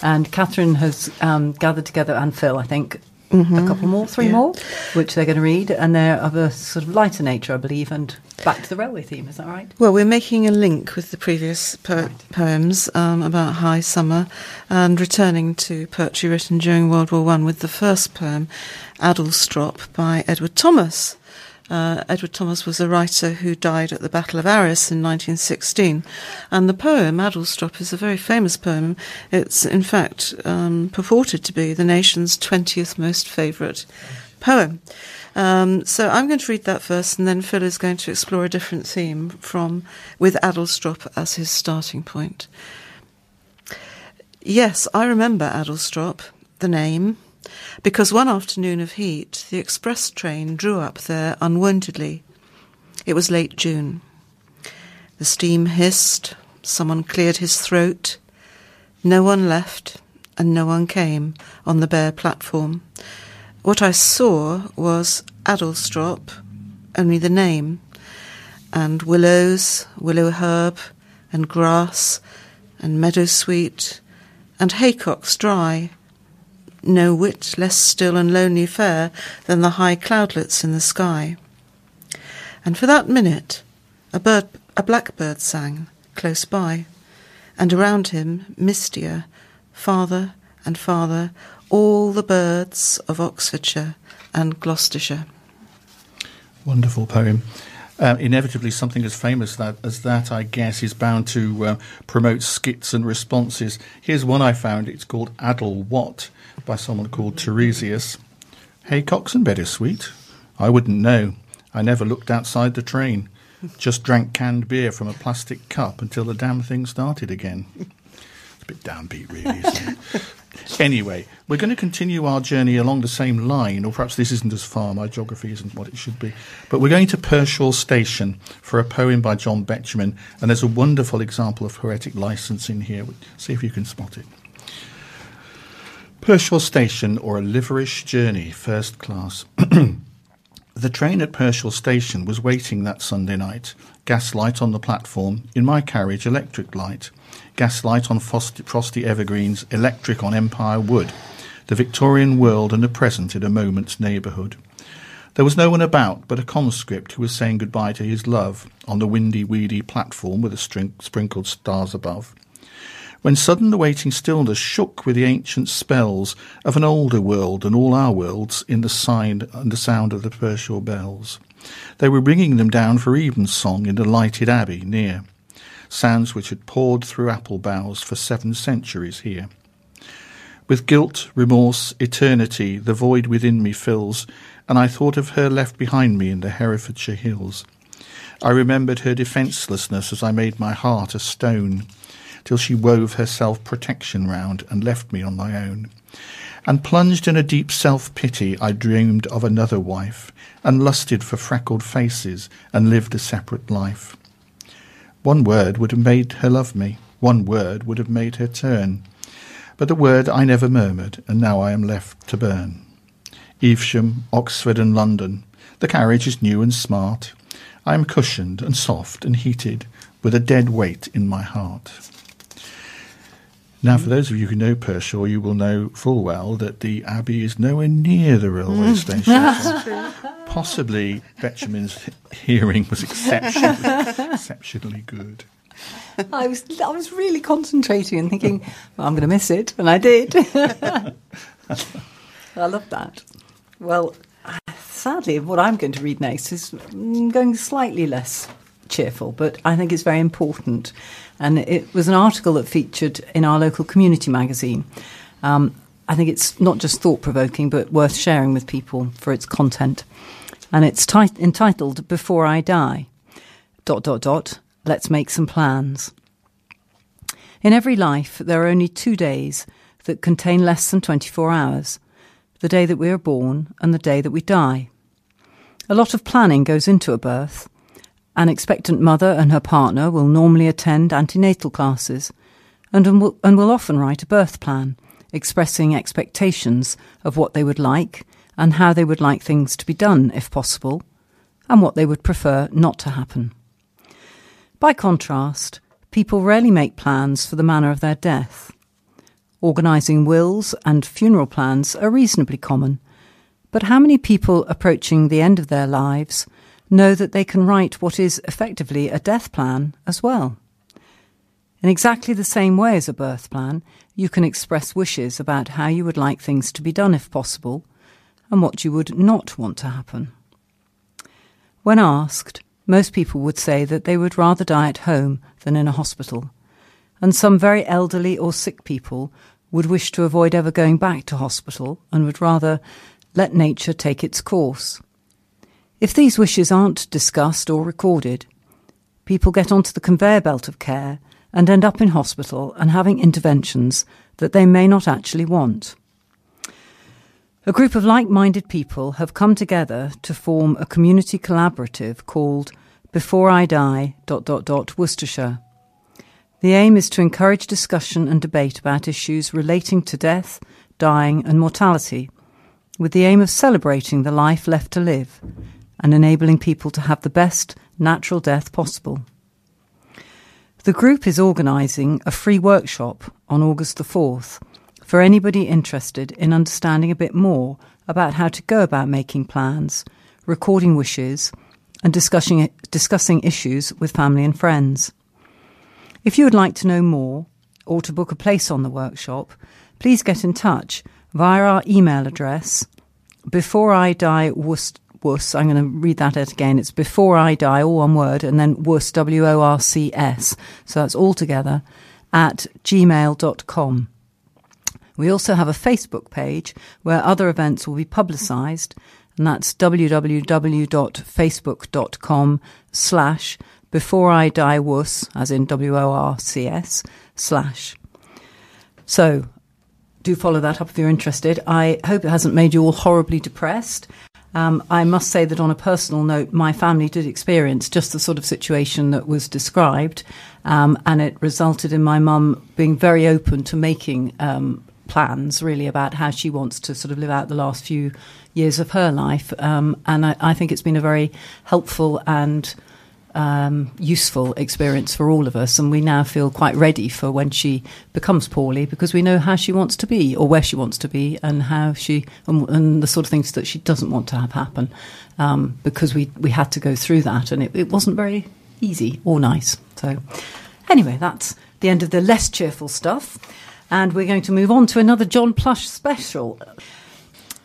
and Catherine has um, gathered together, and Phil, I think, Mhm. a couple more, three Yeah. more, which they're going to read, and they're of a sort of lighter nature, I believe, and back to the railway theme. Is that right? Well, we're making a link with the previous po- poems um, about high summer and returning to poetry written during World War One with the first poem, Adlestrop, by Edward Thomas. Uh, Edward Thomas was a writer who died at the Battle of Arras in 1916, and the poem Adlestrop is a very famous poem. It's in fact um, purported to be the nation's 20th most favourite poem. Um, so I'm going to read that first, and then Phil is going to explore a different theme from with Adlestrop as his starting point. Yes, I remember Adlestrop, the name, because one afternoon of heat, the express train drew up there unwontedly. It was late June. The steam hissed, someone cleared his throat. No one left, and no one came on the bare platform. What I saw was Adlestrop, only the name, and willows, willow herb, and grass, and meadowsweet, and haycocks dry. No whit less still and lonely fair than the high cloudlets in the sky. And for that minute, a bird, a blackbird sang close by, and around him, mistier, farther and farther, all the birds of Oxfordshire and Gloucestershire. Wonderful poem. Uh, inevitably, something as famous that, as that, I guess, is bound to uh, promote skits and responses. Here's one I found. It's called Addle What by someone called Teresius. Hey, Cox and Bittersweet. I wouldn't know. I never looked outside the train. Just drank canned beer from a plastic cup until the damn thing started again. It's a bit downbeat, really, isn't it? Anyway, we're going to continue our journey along the same line, or perhaps this isn't as far, my geography isn't what it should be. But we're going to Pershore Station for a poem by John Betjeman, and there's a wonderful example of poetic license in here. See if you can spot it. Pershore Station, or a liverish journey, first class. The train at Pershore Station was waiting that Sunday night. Gas light on the platform, in my carriage, electric light. Gas light on frosty, frosty evergreens, electric on Empire Wood. The Victorian world and the present in a moment's neighbourhood. There was no one about but a conscript who was saying goodbye to his love on the windy, weedy platform with the string- sprinkled stars above when sudden the waiting stillness shook with the ancient spells of an older world than all our worlds in the sign and the sound of the Pershore bells. They were ringing them down for evensong in the lighted abbey near, sounds which had poured through apple boughs for seven centuries here. With guilt, remorse, eternity, the void within me fills, and I thought of her left behind me in the Herefordshire hills. I remembered her defencelessness as I made my heart a stone till she wove her self protection round and left me on my own. And plunged in a deep self pity, I dreamed of another wife, and lusted for freckled faces, and lived a separate life. One word would have made her love me. One word would have made her turn. But the word I never murmured, and now I am left to burn. Evesham, Oxford, and London. The carriage is new and smart. I am cushioned and soft and heated, with a dead weight in my heart. Now, for those of you who know Pershore, you will know full well that the Abbey is nowhere near the railway station. Possibly Betjeman's hearing was exceptionally, exceptionally good. I was I was really concentrating and thinking, well, I'm going to miss it, and I did. I love that. Well, sadly, what I'm going to read next is mm, going slightly less cheerful, but I think it's very important. And it was an article that featured in our local community magazine. Um, I think it's not just thought provoking, but worth sharing with people for its content. And it's tit- entitled Before I Die. Dot, dot, dot. Let's make some plans. In every life, there are only two days that contain less than 24 hours the day that we are born and the day that we die. A lot of planning goes into a birth. An expectant mother and her partner will normally attend antenatal classes and will, and will often write a birth plan, expressing expectations of what they would like and how they would like things to be done if possible, and what they would prefer not to happen. By contrast, people rarely make plans for the manner of their death. Organising wills and funeral plans are reasonably common, but how many people approaching the end of their lives know that they can write what is effectively a death plan as well? In exactly the same way as a birth plan, you can express wishes about how you would like things to be done if possible, and what you would not want to happen. When asked, most people would say that they would rather die at home than in a hospital, and some very elderly or sick people would wish to avoid ever going back to hospital and would rather let nature take its course. If these wishes aren't discussed or recorded, people get onto the conveyor belt of care and end up in hospital and having interventions that they may not actually want. A group of like minded people have come together to form a community collaborative called Before I Die. Dot, dot, dot, Worcestershire. The aim is to encourage discussion and debate about issues relating to death, dying, and mortality, with the aim of celebrating the life left to live and enabling people to have the best natural death possible. The group is organising a free workshop on August the 4th for anybody interested in understanding a bit more about how to go about making plans, recording wishes, and discussing, discussing issues with family and friends. If you would like to know more or to book a place on the workshop, please get in touch via our email address before I die wuss I'm going to read that out again. It's before I die, all one word, and then wuss, W O R C S. So that's all together at gmail.com. We also have a Facebook page where other events will be publicised, and that's www.facebook.com slash before I die wuss, as in W O R C S, slash. So do follow that up if you're interested. I hope it hasn't made you all horribly depressed. Um, I must say that on a personal note, my family did experience just the sort of situation that was described, um, and it resulted in my mum being very open to making um, plans really about how she wants to sort of live out the last few years of her life. Um, and I, I, think it's been a very helpful and um, useful experience for all of us. And we now feel quite ready for when she becomes poorly because we know how she wants to be or where she wants to be and how she and, and the sort of things that she doesn't want to have happen um, because we, we had to go through that and it, it wasn't very easy or nice. So, anyway, that's the end of the less cheerful stuff. And we're going to move on to another John Plush special.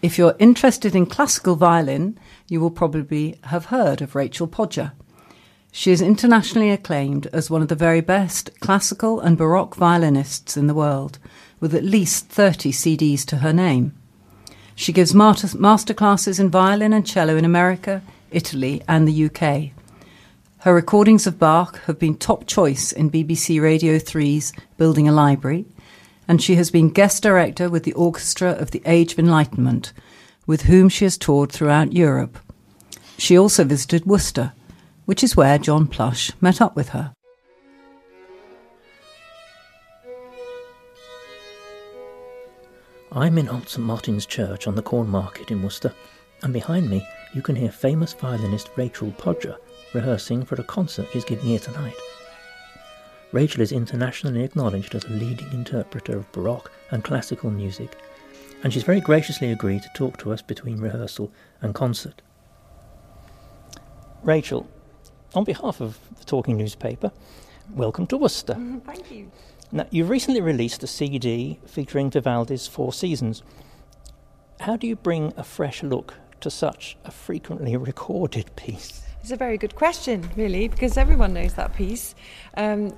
If you're interested in classical violin, you will probably have heard of Rachel Podger. She is internationally acclaimed as one of the very best classical and Baroque violinists in the world, with at least 30 CDs to her name. She gives master classes in violin and cello in America, Italy, and the UK. Her recordings of Bach have been top choice in BBC Radio 3's Building a Library, and she has been guest director with the Orchestra of the Age of Enlightenment, with whom she has toured throughout Europe. She also visited Worcester which is where John Plush met up with her. I'm in Old St Martin's Church on the Corn Market in Worcester, and behind me you can hear famous violinist Rachel Podger rehearsing for a concert she's giving here tonight. Rachel is internationally acknowledged as a leading interpreter of Baroque and classical music, and she's very graciously agreed to talk to us between rehearsal and concert. Rachel, on behalf of the Talking Newspaper, welcome to Worcester. Thank you. Now, you've recently released a CD featuring Vivaldi's Four Seasons. How do you bring a fresh look to such a frequently recorded piece? It's a very good question, really, because everyone knows that piece. Um,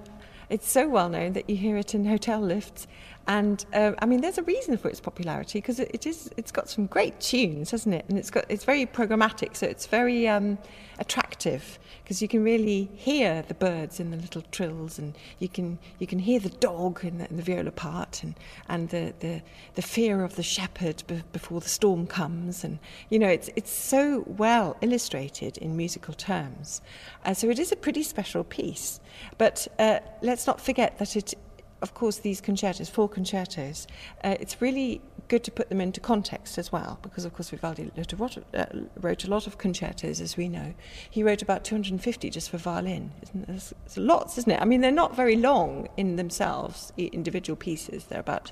it's so well known that you hear it in hotel lifts. And uh, I mean, there's a reason for its popularity because it, it is. It's got some great tunes, hasn't it? And it's got. It's very programmatic, so it's very um, attractive because you can really hear the birds in the little trills, and you can you can hear the dog in the, in the viola part, and and the, the the fear of the shepherd be- before the storm comes, and you know, it's it's so well illustrated in musical terms. Uh, so it is a pretty special piece, but uh, let's not forget that it of course, these concertos, four concertos, uh, it's really good to put them into context as well, because of course Vivaldi wrote a, lot of, uh, wrote a lot of concertos, as we know. He wrote about 250 just for violin. It's lots, isn't it? I mean, they're not very long in themselves, individual pieces. They're about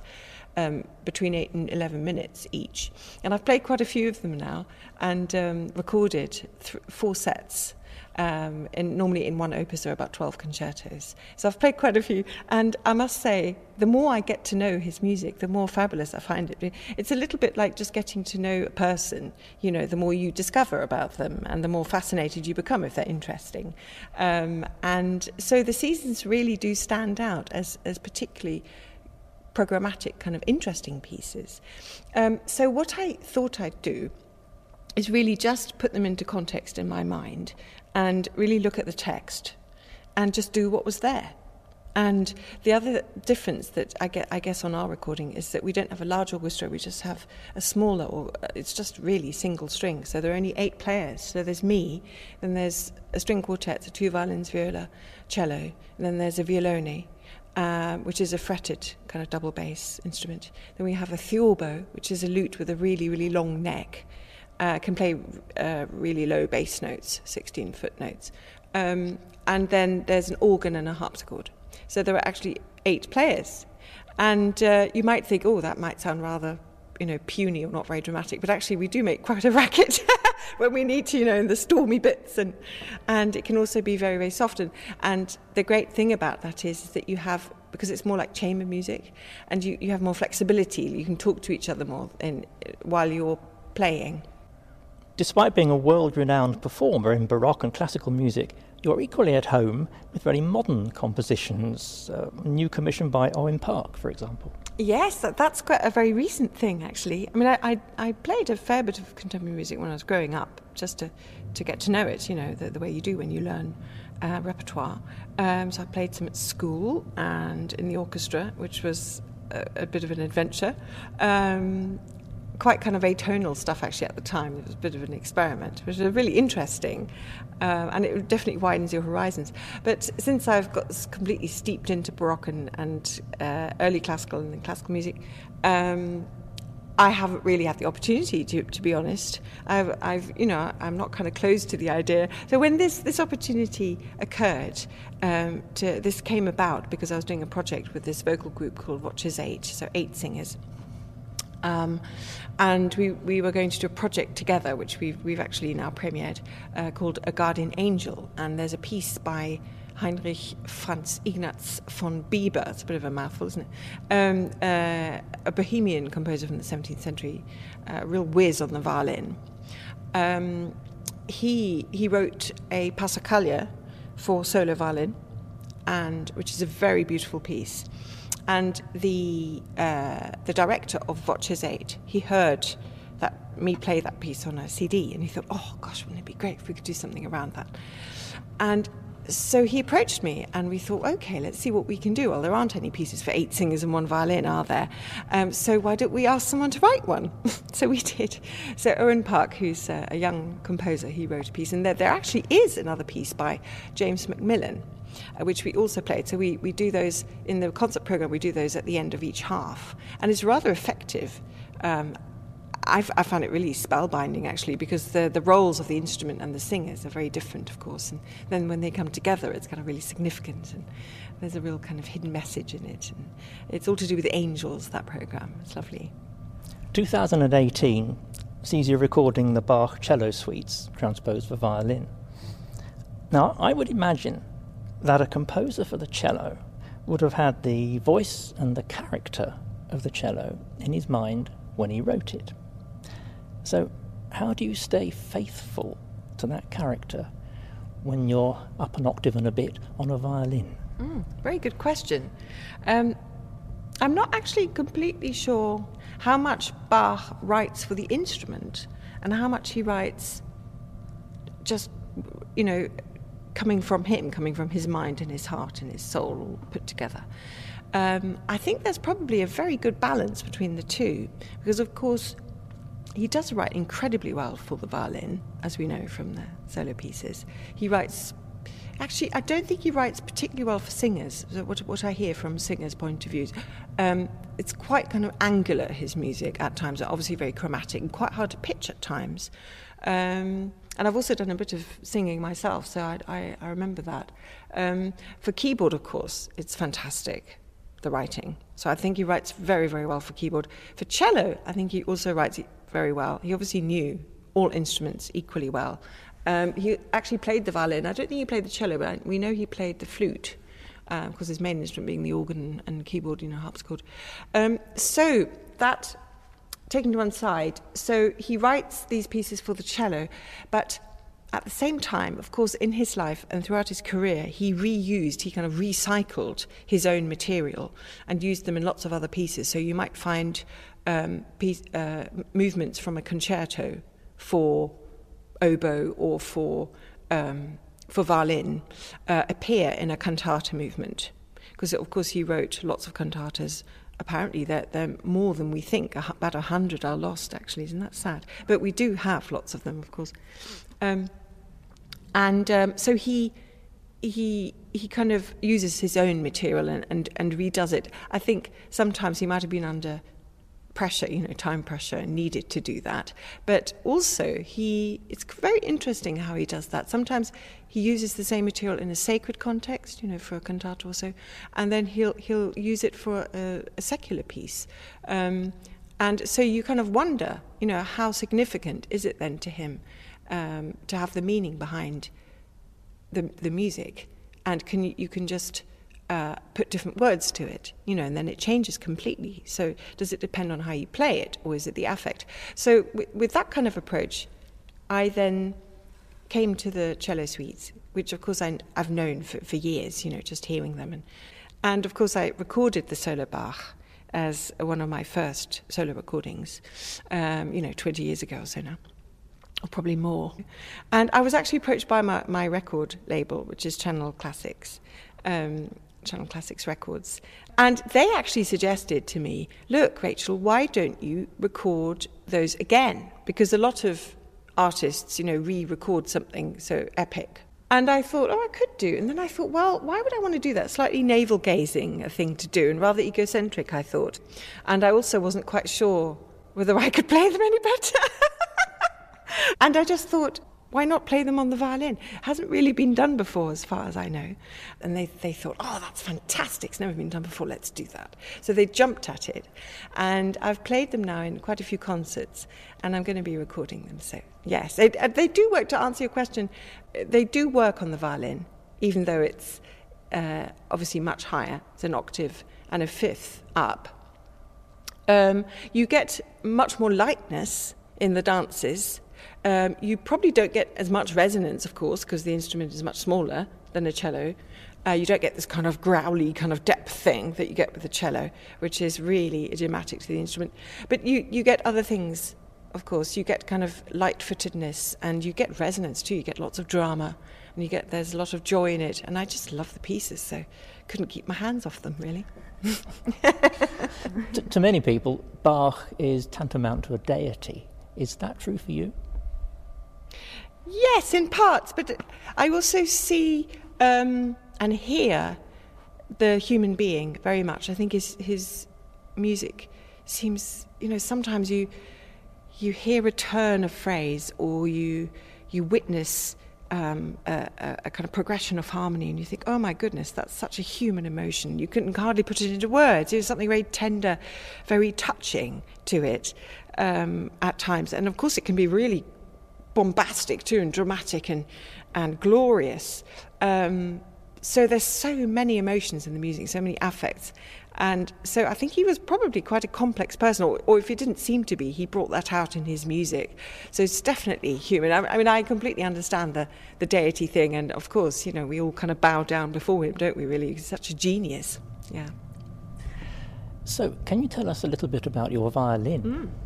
um, between eight and 11 minutes each. And I've played quite a few of them now and um, recorded th- four sets. Um, and normally in one opus there are about 12 concertos. So I've played quite a few, and I must say, the more I get to know his music, the more fabulous I find it. It's a little bit like just getting to know a person. You know, the more you discover about them, and the more fascinated you become if they're interesting. Um, and so the seasons really do stand out as, as particularly programmatic, kind of interesting pieces. Um, so what I thought I'd do is really just put them into context in my mind and really look at the text and just do what was there. And the other difference that I, get, I guess on our recording is that we don't have a large orchestra, we just have a smaller, or it's just really single string. So there are only eight players. So there's me, then there's a string quartet, so two violins, viola, cello, and then there's a violone, um, which is a fretted kind of double bass instrument. Then we have a theorbo, which is a lute with a really, really long neck uh, can play uh, really low bass notes, 16 foot notes. Um, and then there's an organ and a harpsichord. So there are actually eight players. And uh, you might think, oh, that might sound rather, you know, puny or not very dramatic, but actually we do make quite a racket when we need to, you know, in the stormy bits. And, and it can also be very, very soft. And, and the great thing about that is, that you have because it's more like chamber music and you, you have more flexibility. You can talk to each other more in, while you're playing. Despite being a world renowned performer in Baroque and classical music, you're equally at home with very modern compositions, uh, new commission by Owain Park, for example. Yes, that, that's quite a very recent thing, actually. I mean, I, I, I, played a fair bit of contemporary music when I was growing up, just to, to get to know it, you know, the, the way you do when you learn uh, repertoire. Um, so I played some at school and in the orchestra, which was a, a bit of an adventure. Um, quite kind of atonal stuff actually at the time. It was a bit of an experiment, which was really interesting, uh, and it definitely widens your horizons. But since I've got completely steeped into Baroque and, and uh, early classical and classical music, um, I haven't really had the opportunity to, to be honest. I've, I've, you know, I'm not kind of closed to the idea. So when this this opportunity occurred, um, to, this came about because I was doing a project with this vocal group called Voces Eight, so eight singers. Um, and we, we were going to do a project together, which we've, we've actually now premiered, uh, called A Guardian Angel. And there's a piece by Heinrich Franz Ignaz von Biber, it's a bit of a mouthful, isn't it? Um, uh, a Bohemian composer from the 17th century, a uh, real whiz on the violin. Um, he, he wrote a Passacaglia for solo violin, and, which is a very beautiful piece. And the uh, the director of Voces Eight, he heard that me play that piece on a CD, and he thought, "Oh gosh, wouldn't it be great if we could do something around that?" And so he approached me, and we thought, "Okay, let's see what we can do." Well, there aren't any pieces for eight singers and one violin, are there? Um, so why don't we ask someone to write one? so we did. So Owain Park, who's uh, a young composer, he wrote a piece, and there, there actually is another piece by James Macmillan uh, which we also played. So we, we do those in the concert program, we do those at the end of each half. And it's rather effective um, I, I found it really spellbinding actually because the, the roles of the instrument and the singers are very different, of course. And then when they come together, it's kind of really significant and there's a real kind of hidden message in it. And it's all to do with angels, that program. It's lovely. 2018 sees you recording the Bach cello suites transposed for violin. Now, I would imagine that a composer for the cello would have had the voice and the character of the cello in his mind when he wrote it. So, how do you stay faithful to that character when you're up an octave and a bit on a violin? Mm, very good question. Um, I'm not actually completely sure how much Bach writes for the instrument and how much he writes just, you know, coming from him, coming from his mind and his heart and his soul all put together. Um, I think there's probably a very good balance between the two because, of course, he does write incredibly well for the violin, as we know from the solo pieces. He writes, actually, I don't think he writes particularly well for singers, what, what I hear from singers' point of view. Um, it's quite kind of angular, his music at times, obviously very chromatic and quite hard to pitch at times. Um, and I've also done a bit of singing myself, so I, I, I remember that. Um, for keyboard, of course, it's fantastic, the writing. So I think he writes very, very well for keyboard. For cello, I think he also writes very well. He obviously knew all instruments equally well. Um, he actually played the violin. I don't think he played the cello, but I, we know he played the flute because um, his main instrument being the organ and keyboard, you know, harpsichord. Um, so that taken to one side, so he writes these pieces for the cello, but at the same time, of course, in his life and throughout his career, he reused, he kind of recycled his own material and used them in lots of other pieces. So you might find um, piece, uh, movements from a concerto for oboe or for um, for violin uh, appear in a cantata movement because of course he wrote lots of cantatas apparently they're, they're more than we think. About a hundred are lost actually. Isn't that sad? But we do have lots of them of course. Um, and um, so he he he kind of uses his own material and, and, and redoes it. I think sometimes he might have been under pressure, you know, time pressure, needed to do that. But also, he it's very interesting how he does that. Sometimes he uses the same material in a sacred context, you know, for a cantata or so, and then he'll he'll use it for a, a secular piece. Um, and so you kind of wonder, you know, how significant is it then to him um, to have the meaning behind the the music, and can you, you can just uh, put different words to it, you know, and then it changes completely. So, does it depend on how you play it, or is it the affect? So, with that kind of approach, I then came to the cello suites, which of course I, have known for, for years, you know, just hearing them. And, and of course, I recorded the solo Bach as one of my first solo recordings, um, you know, 20 years ago or so now. Or probably more. And I was actually approached by my, my record label, which is Channel Classics, um, Channel Classics Records. And they actually suggested to me, look, Rachel, why don't you record those again? Because a lot of artists, you know, re record something so epic. And I thought, oh, I could do. And then I thought, well, why would I want to do that? Slightly navel gazing a thing to do and rather egocentric, I thought. And I also wasn't quite sure whether I could play them any better. and I just thought, why not play them on the violin? Hasn't really been done before, as far as I know. And they, they thought, oh, that's fantastic. It's never been done before. Let's do that. So they jumped at it. And I've played them now in quite a few concerts, and I'm going to be recording them. So, yes, they, uh, they do work, to answer your question, they do work on the violin, even though it's uh, obviously much higher. It's an octave and a fifth up. Um, you get much more lightness in the dances um, you probably don't get as much resonance, of course, because the instrument is much smaller than a cello. Uh, you don't get this kind of growly kind of depth thing that you get with the cello, which is really idiomatic to the instrument. But you, you get other things, of course. You get kind of light-footedness, and you get resonance too. You get lots of drama, and you get there's a lot of joy in it. And I just love the pieces, so couldn't keep my hands off them really. to many people, Bach is tantamount to a deity. Is that true for you? Yes, in parts, but I also see um, and hear the human being very much. I think his his music seems, you know, sometimes you you hear a turn of phrase or you you witness um, a, a, kind of progression of harmony, and you think, oh my goodness, that's such a human emotion. You can hardly put it into words. There's something very tender, very touching to it um, at times. And of course, it can be really bombastic too, and dramatic and, and glorious. Um, so there's so many emotions in the music, so many affects. And so I think he was probably quite a complex person, or, or, if he didn't seem to be, he brought that out in his music. So it's definitely human. I, I, mean, I completely understand the, the deity thing, and of course, you know, we all kind of bow down before him, don't we, really? He's such a genius. Yeah. So, can you tell us a little bit about your violin? Mm.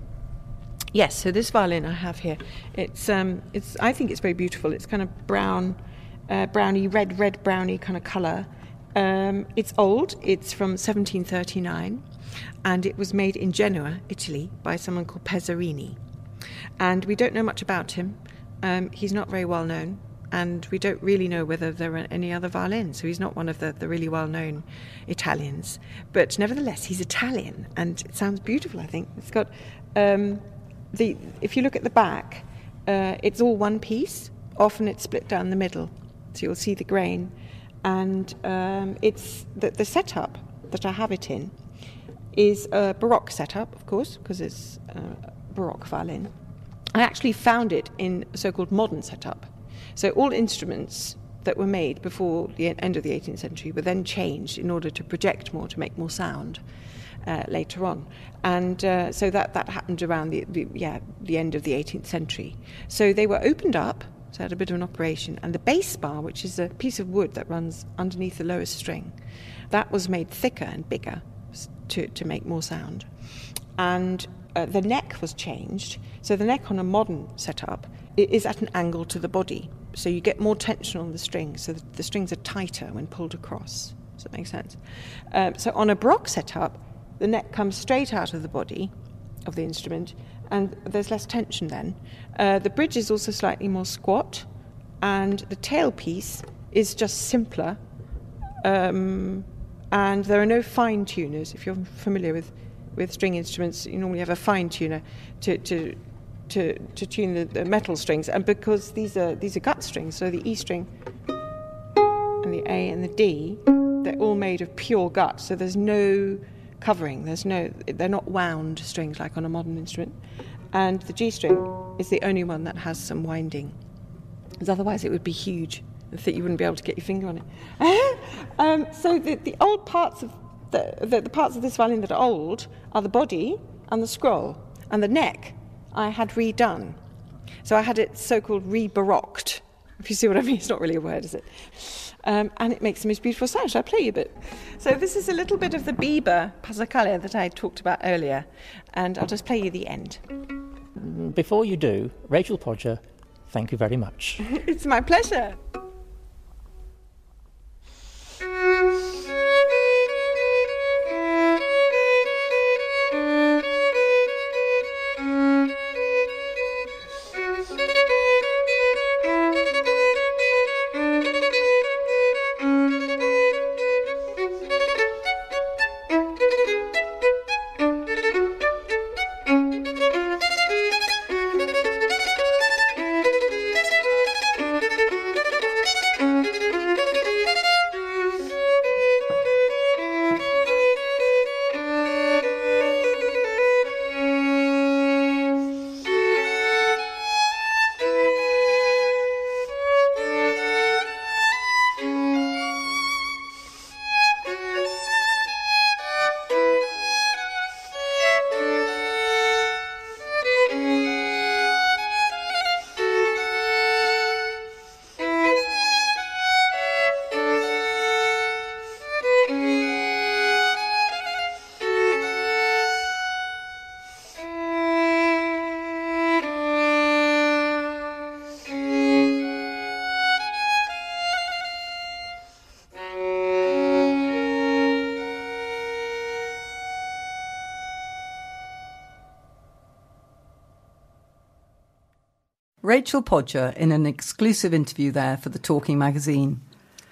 Yes, so this violin I have here, it's, um, it's, I think it's very beautiful. It's kind of brown, uh, browny, red, red, browny kind of colour. Um, it's old, it's from 1739, and it was made in Genoa, Italy, by someone called Pezzarini. And we don't know much about him. Um, he's not very well known, and we don't really know whether there are any other violins. So he's not one of the, the really well known Italians. But nevertheless, he's Italian, and it sounds beautiful, I think. It's got, um, the, if you look at the back, uh, it's all one piece. Often it's split down the middle, so you'll see the grain and um, it's the, the setup that I have it in is a Baroque setup, of course, because it's a Baroque violin. I actually found it in a so-called modern setup. So all instruments that were made before the end of the 18th century were then changed in order to project more, to make more sound. Uh, later on, and uh, so that that happened around the, the yeah the end of the 18th century. So they were opened up so had a bit of an operation. And the bass bar, which is a piece of wood that runs underneath the lowest string, that was made thicker and bigger to, to make more sound. And uh, the neck was changed. So the neck on a modern setup is at an angle to the body. So you get more tension on the strings, so the strings are tighter when pulled across. Does that make sense? Um, so on a Baroque setup, the neck comes straight out of the body of the instrument and there's less tension then. Uh, the bridge is also slightly more squat, and the tailpiece is just simpler. Um, and there are no fine tuners. If you're familiar with, with string instruments, you normally have a fine tuner to, to, to, to tune the, the metal strings. And because these are, these are gut strings, so the E string and the A and the D, they're all made of pure gut. So there's no covering. There's no, they're not wound strings like on a modern instrument. And the G string is the only one that has some winding, because otherwise it would be huge. That you wouldn't be able to get your finger on it. um, so the, the old parts of the, the, the parts of this violin that are old are the body and the scroll and the neck. I had redone, so I had it so-called re-baroqued. If you see what I mean, it's not really a word, is it? Um, and it makes the most beautiful sound. Shall I play you a bit? So this is a little bit of the Biber Passacaglia that I talked about earlier, and I'll just play you the end. Before you do, Rachel Podger, thank you very much. it's my pleasure. Rachel Podger in an exclusive interview there for the Talking magazine.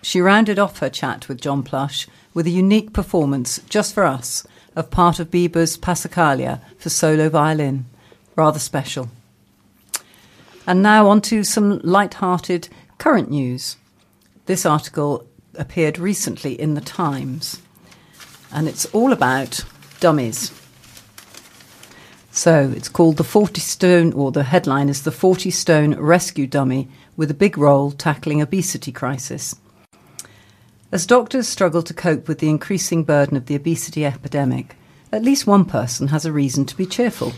She rounded off her chat with John Plush with a unique performance, just for us, of part of Biber's Passacaglia for solo violin. Rather special. And now on to some light-hearted current news. This article appeared recently in the Times, and it's all about dummies. So it's called the 40 Stone, or the headline is the 40 Stone Rescue Dummy with a big role tackling obesity crisis. As doctors struggle to cope with the increasing burden of the obesity epidemic, at least one person has a reason to be cheerful.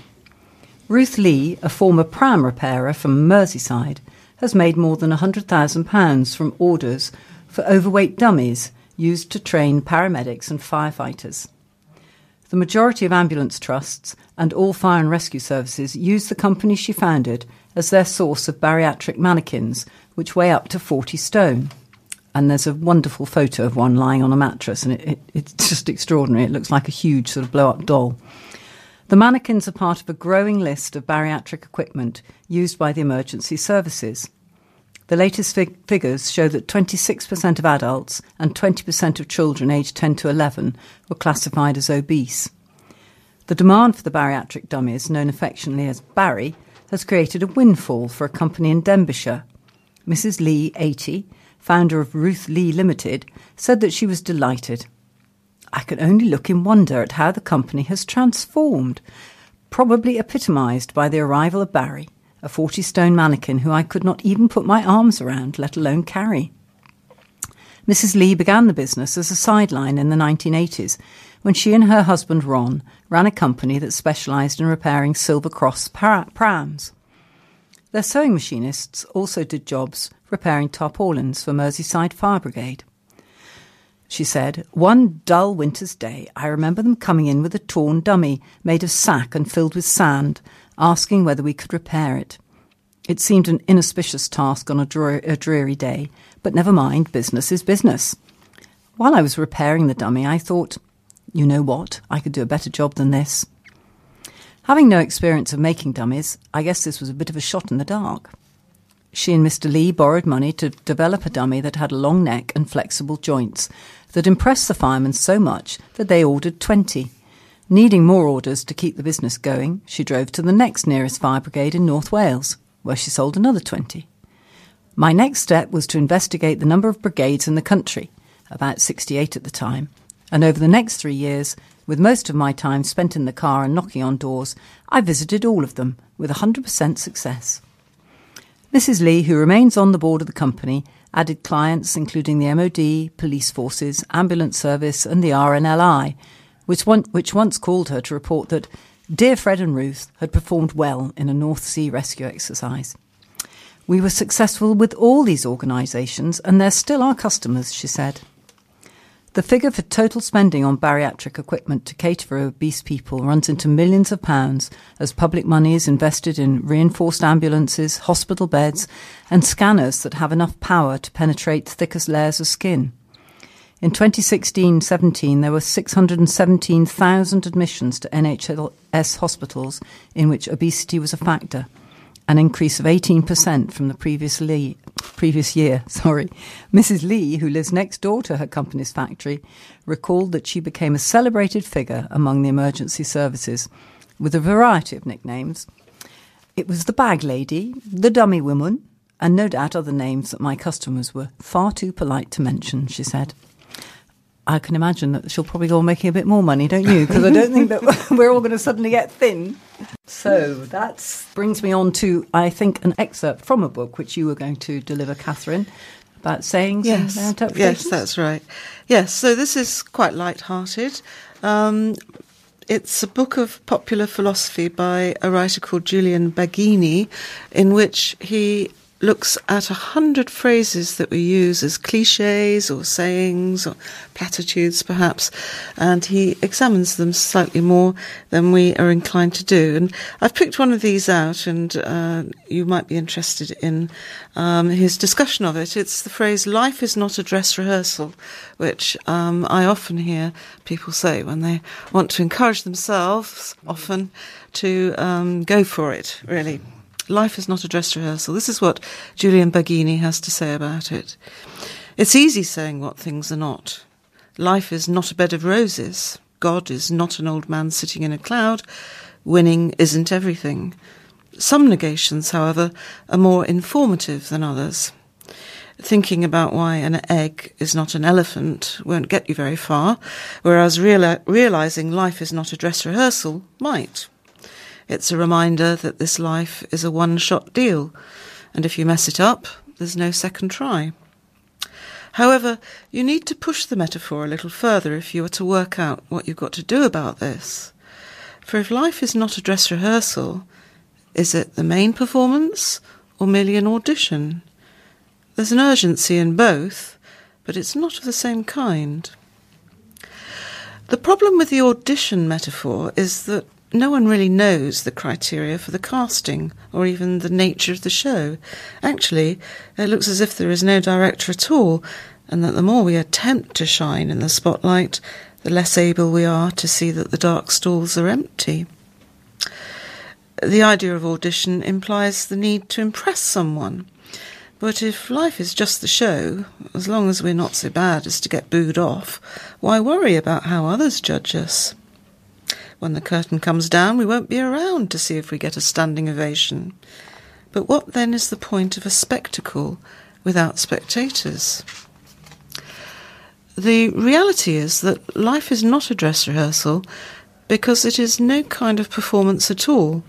Ruth Lee, a former pram repairer from Merseyside, has made more than £100,000 from orders for overweight dummies used to train paramedics and firefighters. The majority of ambulance trusts and all fire and rescue services use the company she founded as their source of bariatric mannequins, which weigh up to 40 stone. And there's a wonderful photo of one lying on a mattress, and it, it, it's just extraordinary. It looks like a huge sort of blow up doll. The mannequins are part of a growing list of bariatric equipment used by the emergency services. The latest fig- figures show that 26% of adults and 20% of children aged 10 to 11 were classified as obese. The demand for the bariatric dummies, known affectionately as Barry, has created a windfall for a company in Denbighshire. Mrs. Lee, 80, founder of Ruth Lee Limited, said that she was delighted. I can only look in wonder at how the company has transformed, probably epitomised by the arrival of Barry a 40 stone mannequin who I could not even put my arms around, let alone carry. Mrs. Lee began the business as a sideline in the 1980s when she and her husband Ron ran a company that specialised in repairing Silver Cross prams. Their sewing machinists also did jobs repairing tarpaulins for Merseyside Fire Brigade. She said, One dull winter's day, I remember them coming in with a torn dummy made of sack and filled with sand, asking whether we could repair it. It seemed an inauspicious task on a, dreary, a dreary day, but never mind, business is business. While I was repairing the dummy, I thought, you know what, I could do a better job than this. Having no experience of making dummies, I guess this was a bit of a shot in the dark. She and Mr. Lee borrowed money to develop a dummy that had a long neck and flexible joints that impressed the firemen so much that they ordered 20. Needing more orders to keep the business going, she drove to the next nearest fire brigade in North Wales, where she sold another 20. My next step was to investigate the number of brigades in the country, about 68 at the time, and over the next three years, with most of my time spent in the car and knocking on doors, I visited all of them with 100% success. Mrs. Lee, who remains on the board of the company, added clients including the MOD, police forces, ambulance service, and the RNLI, which, one, which once called her to report that dear Fred and Ruth had performed well in a North Sea rescue exercise. We were successful with all these organisations, and they're still our customers, she said. The figure for total spending on bariatric equipment to cater for obese people runs into millions of pounds as public money is invested in reinforced ambulances, hospital beds, and scanners that have enough power to penetrate thickest layers of skin. In 2016 17, there were 617,000 admissions to NHS hospitals in which obesity was a factor, an increase of 18% from the previous, Lee, previous year. Sorry. Mrs. Lee, who lives next door to her company's factory, recalled that she became a celebrated figure among the emergency services with a variety of nicknames. It was the bag lady, the dummy woman, and no doubt other names that my customers were far too polite to mention, she said. I can imagine that she'll probably go on making a bit more money, don't you? Because I don't think that we're all going to suddenly get thin. So that brings me on to, I think, an excerpt from a book which you were going to deliver, Catherine, about sayings yes. and interpretations. Yes, that's right. Yes, so this is quite light-hearted. Um, it's a book of popular philosophy by a writer called Julian Baggini, in which he looks at a hundred phrases that we use as cliches or sayings or platitudes, perhaps, and he examines them slightly more than we are inclined to do. And I've picked one of these out, and uh, you might be interested in um, his discussion of it. It's the phrase "life is not a dress rehearsal," which um, I often hear people say when they want to encourage themselves, often to um, go for it. Really. Life is not a dress rehearsal. This is what Julian Baggini has to say about it. It's easy saying what things are not. Life is not a bed of roses. God is not an old man sitting in a cloud. Winning isn't everything. Some negations, however, are more informative than others. Thinking about why an egg is not an elephant won't get you very far, whereas reali- realizing life is not a dress rehearsal might. It's a reminder that this life is a one shot deal, and if you mess it up, there's no second try. However, you need to push the metaphor a little further if you are to work out what you've got to do about this. For if life is not a dress rehearsal, is it the main performance or merely an audition? There's an urgency in both, but it's not of the same kind. The problem with the audition metaphor is that no one really knows the criteria for the casting or even the nature of the show. Actually, it looks as if there is no director at all, and that the more we attempt to shine in the spotlight, the less able we are to see that the dark stalls are empty. The idea of audition implies the need to impress someone. But if life is just the show, as long as we're not so bad as to get booed off, why worry about how others judge us? When the curtain comes down, we won't be around to see if we get a standing ovation. But what then is the point of a spectacle without spectators? The reality is that life is not a dress rehearsal because it is no kind of performance at all.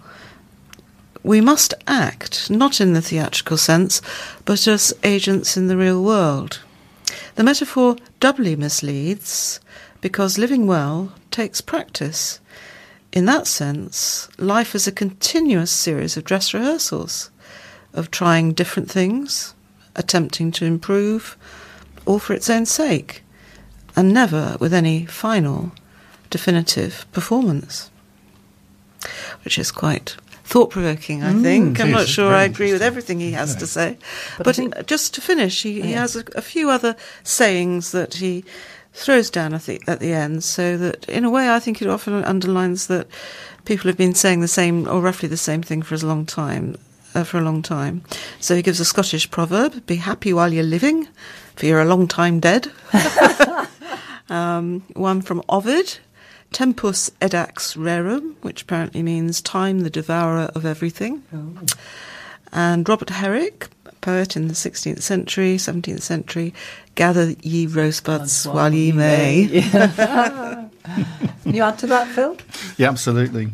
We must act, not in the theatrical sense, but as agents in the real world. The metaphor doubly misleads because living well takes practice. In that sense, life is a continuous series of dress rehearsals, of trying different things, attempting to improve, all for its own sake, and never with any final, definitive performance. Which is quite thought provoking, I Mm, think. I'm not sure I agree with everything he has to say. But But, just to finish, he, he has a, a few other sayings that he throws down at the, at the end, so that in a way I think it often underlines that people have been saying the same or roughly the same thing for a long time. Uh, for a long time. So he gives a Scottish proverb be happy while you're living, for you're a long time dead. um, one from Ovid Tempus edax rerum, which apparently means time the devourer of everything. And Robert Herrick, poet in the 16th century, 17th century, gather ye rosebuds while ye may. Can you add to that, Phil? Yeah, absolutely.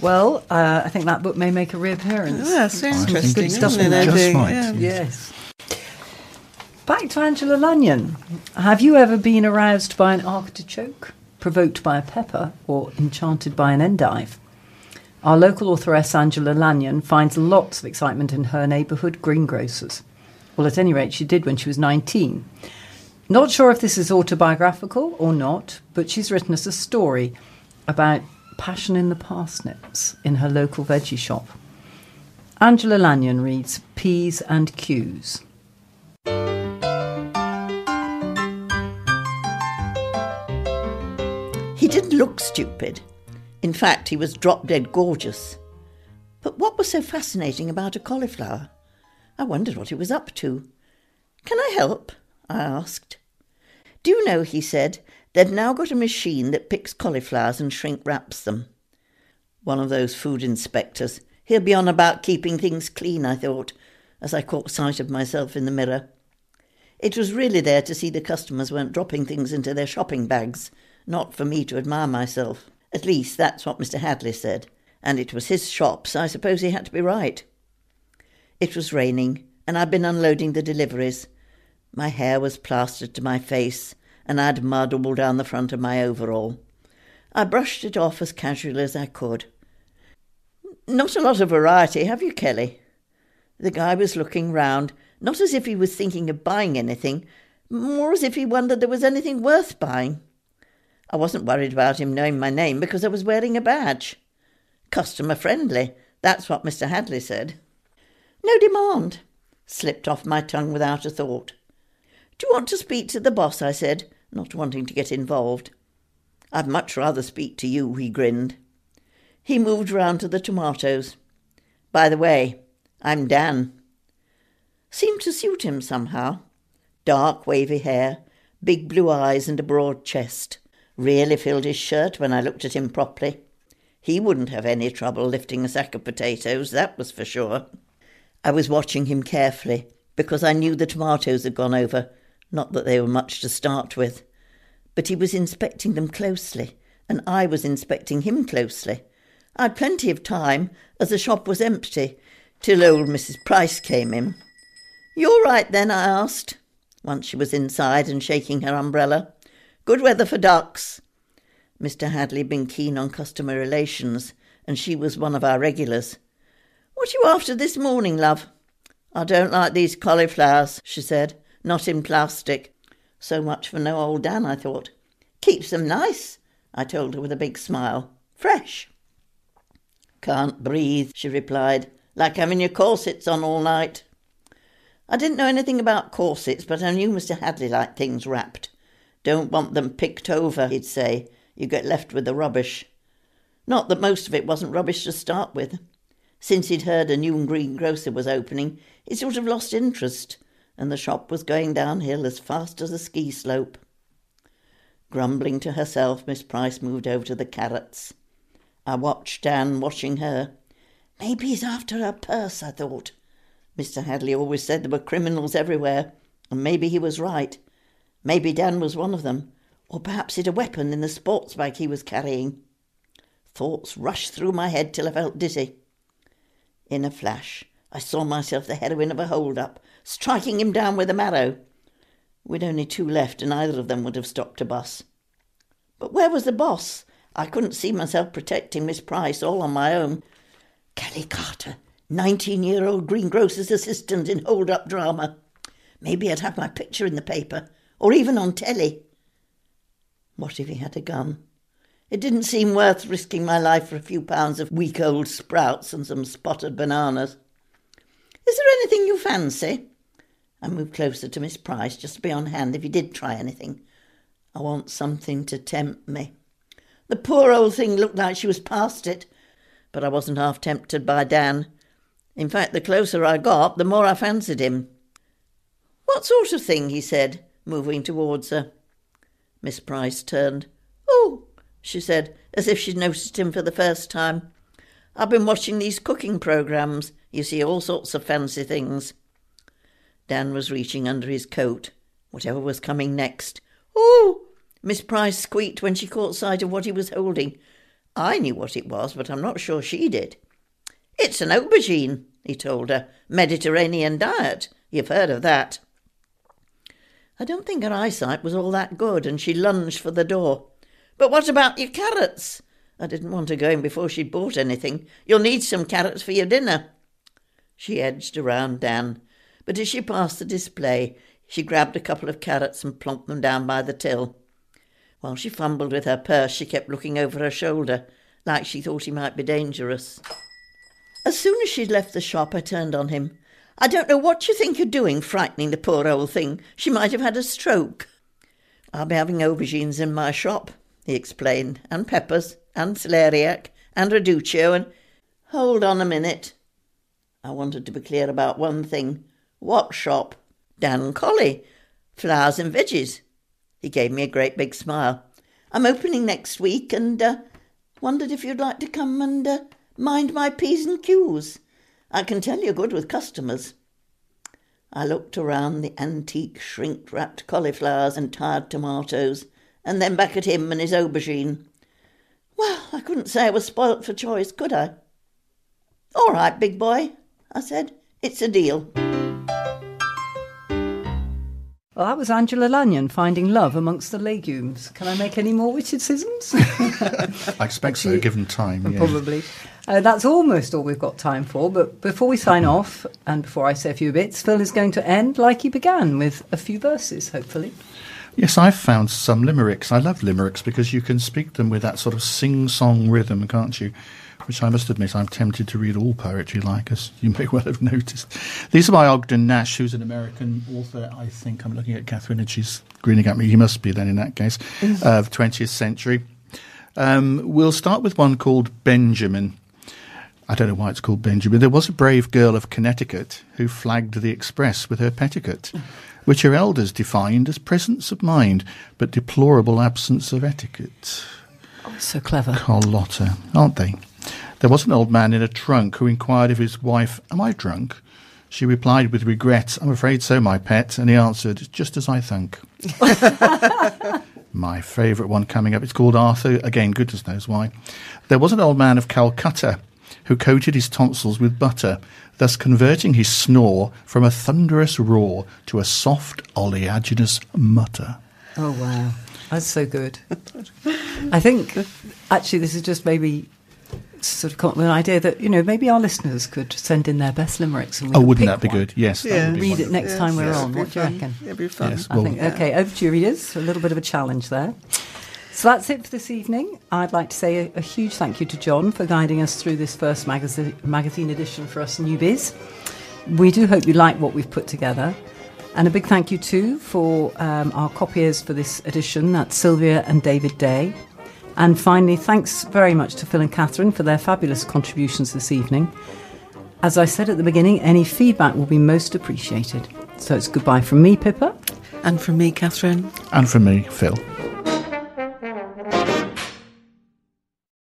Well, uh, I think that book may make a reappearance. Yeah, so Some interesting, good stuff in there. I think? Yeah. Yes. Back to Angela Lanyon. Have you ever been aroused by an artichoke, provoked by a pepper, or enchanted by an endive? Our local authoress Angela Lanyon finds lots of excitement in her neighbourhood greengrocers. Well, at any rate, she did when she was 19. Not sure if this is autobiographical or not, but she's written us a story about passion in the parsnips in her local veggie shop. Angela Lanyon reads P's and Q's. He didn't look stupid. In fact, he was drop dead gorgeous. But what was so fascinating about a cauliflower? I wondered what he was up to. Can I help? I asked. Do you know, he said, they've now got a machine that picks cauliflowers and shrink wraps them. One of those food inspectors. He'll be on about keeping things clean, I thought, as I caught sight of myself in the mirror. It was really there to see the customers weren't dropping things into their shopping bags, not for me to admire myself. At least that's what Mr. Hadley said, and it was his shop, so I suppose he had to be right. It was raining, and I'd been unloading the deliveries. My hair was plastered to my face, and I'd mud all down the front of my overall. I brushed it off as casually as I could. Not a lot of variety, have you, Kelly? The guy was looking round, not as if he was thinking of buying anything, more as if he wondered there was anything worth buying. I wasn't worried about him knowing my name because I was wearing a badge. Customer friendly, that's what Mr. Hadley said. No demand, slipped off my tongue without a thought. Do you want to speak to the boss? I said, not wanting to get involved. I'd much rather speak to you, he grinned. He moved round to the tomatoes. By the way, I'm Dan. Seemed to suit him somehow. Dark wavy hair, big blue eyes, and a broad chest. Really filled his shirt when I looked at him properly. He wouldn't have any trouble lifting a sack of potatoes, that was for sure. I was watching him carefully because I knew the tomatoes had gone over, not that they were much to start with. But he was inspecting them closely, and I was inspecting him closely. I'd plenty of time, as the shop was empty, till old Mrs. Price came in. You're right then? I asked, once she was inside and shaking her umbrella. Good weather for ducks. Mr. Hadley been keen on customer relations, and she was one of our regulars. What you after this morning, love? I don't like these cauliflowers, she said. Not in plastic. So much for no old Dan, I thought. Keeps them nice, I told her with a big smile. Fresh. Can't breathe, she replied, like having your corsets on all night. I didn't know anything about corsets, but I knew Mr. Hadley liked things wrapped. Don't want them picked over, he'd say. You get left with the rubbish. Not that most of it wasn't rubbish to start with. Since he'd heard a new greengrocer was opening, he sort of lost interest, and the shop was going downhill as fast as a ski slope. Grumbling to herself, Miss Price moved over to the carrots. I watched Dan watching her. Maybe he's after her purse, I thought. Mr. Hadley always said there were criminals everywhere, and maybe he was right. Maybe Dan was one of them, or perhaps he'd a weapon in the sports bag he was carrying. Thoughts rushed through my head till I felt dizzy. In a flash, I saw myself the heroine of a hold-up, striking him down with a marrow. We'd only two left, and either of them would have stopped a bus. But where was the boss? I couldn't see myself protecting Miss Price all on my own. Kelly Carter, nineteen-year-old greengrocer's assistant in hold-up drama. Maybe I'd have my picture in the paper, or even on telly. What if he had a gun? It didn't seem worth risking my life for a few pounds of weak old sprouts and some spotted bananas. Is there anything you fancy? I moved closer to Miss Price just to be on hand if he did try anything. I want something to tempt me. The poor old thing looked like she was past it, but I wasn't half tempted by Dan. In fact, the closer I got, the more I fancied him. What sort of thing? he said, moving towards her. Miss Price turned. Oh, she said, as if she'd noticed him for the first time. I've been watching these cooking programmes. You see all sorts of fancy things. Dan was reaching under his coat, whatever was coming next. Oh! Miss Price squeaked when she caught sight of what he was holding. I knew what it was, but I'm not sure she did. It's an aubergine, he told her. Mediterranean diet. You've heard of that. I don't think her eyesight was all that good, and she lunged for the door. But what about your carrots? I didn't want her going before she'd bought anything. You'll need some carrots for your dinner. She edged around Dan, but as she passed the display, she grabbed a couple of carrots and plonked them down by the till. While she fumbled with her purse, she kept looking over her shoulder, like she thought he might be dangerous. As soon as she'd left the shop, I turned on him. I don't know what you think you're doing, frightening the poor old thing. She might have had a stroke. I'll be having aubergines in my shop, he explained, and peppers, and celeriac, and radicchio, and... Hold on a minute. I wanted to be clear about one thing. What shop? Dan Colley. Flowers and veggies. He gave me a great big smile. I'm opening next week and uh, wondered if you'd like to come and uh, mind my P's and Q's. I can tell you're good with customers. I looked around the antique shrink wrapped cauliflowers and tired tomatoes, and then back at him and his aubergine. Well, I couldn't say I was spoilt for choice, could I? All right, big boy, I said. It's a deal. Well, that was Angela Lanyon finding love amongst the legumes. Can I make any more witticisms? I expect so, given time. Yeah. Probably. Uh, that's almost all we've got time for. But before we sign off, and before I say a few bits, Phil is going to end like he began with a few verses, hopefully. Yes, I've found some limericks. I love limericks because you can speak them with that sort of sing-song rhythm, can't you? Which I must admit, I'm tempted to read all poetry like, as you may well have noticed. These are by Ogden Nash, who's an American author. I think I'm looking at Catherine, and she's grinning at me. He must be then in that case, of 20th century. Um, we'll start with one called Benjamin. I don't know why it's called Benjamin. There was a brave girl of Connecticut who flagged the express with her petticoat, which her elders defined as presence of mind, but deplorable absence of etiquette. Oh, so clever. Carlotta, aren't they? There was an old man in a trunk who inquired of his wife, Am I drunk? She replied with regret, I'm afraid so, my pet. And he answered, Just as I think. my favourite one coming up. It's called Arthur. Again, goodness knows why. There was an old man of Calcutta who coated his tonsils with butter, thus converting his snore from a thunderous roar to a soft oleaginous mutter. Oh, wow. That's so good. I think actually this is just maybe sort of come up with an idea that, you know, maybe our listeners could send in their best limericks. And we Oh, wouldn't pick that be one. good? Yes, that Yeah. would be Read it wonderful. next time we're Yes, on. What do you reckon? It'd be fun. Yes, I well- think, okay, over to you, readers. A little bit of a challenge there. So that's it for this evening. I'd like to say a, a huge thank you to John for guiding us through this first magazine, magazine edition for us newbies. We do hope you like what we've put together. And a big thank you too for um, our copiers for this edition. That's Sylvia and David Day. And finally, thanks very much to Phil and Catherine for their fabulous contributions this evening. As I said at the beginning, any feedback will be most appreciated. So it's goodbye from me, Pippa. And from me, Catherine. And from me, Phil.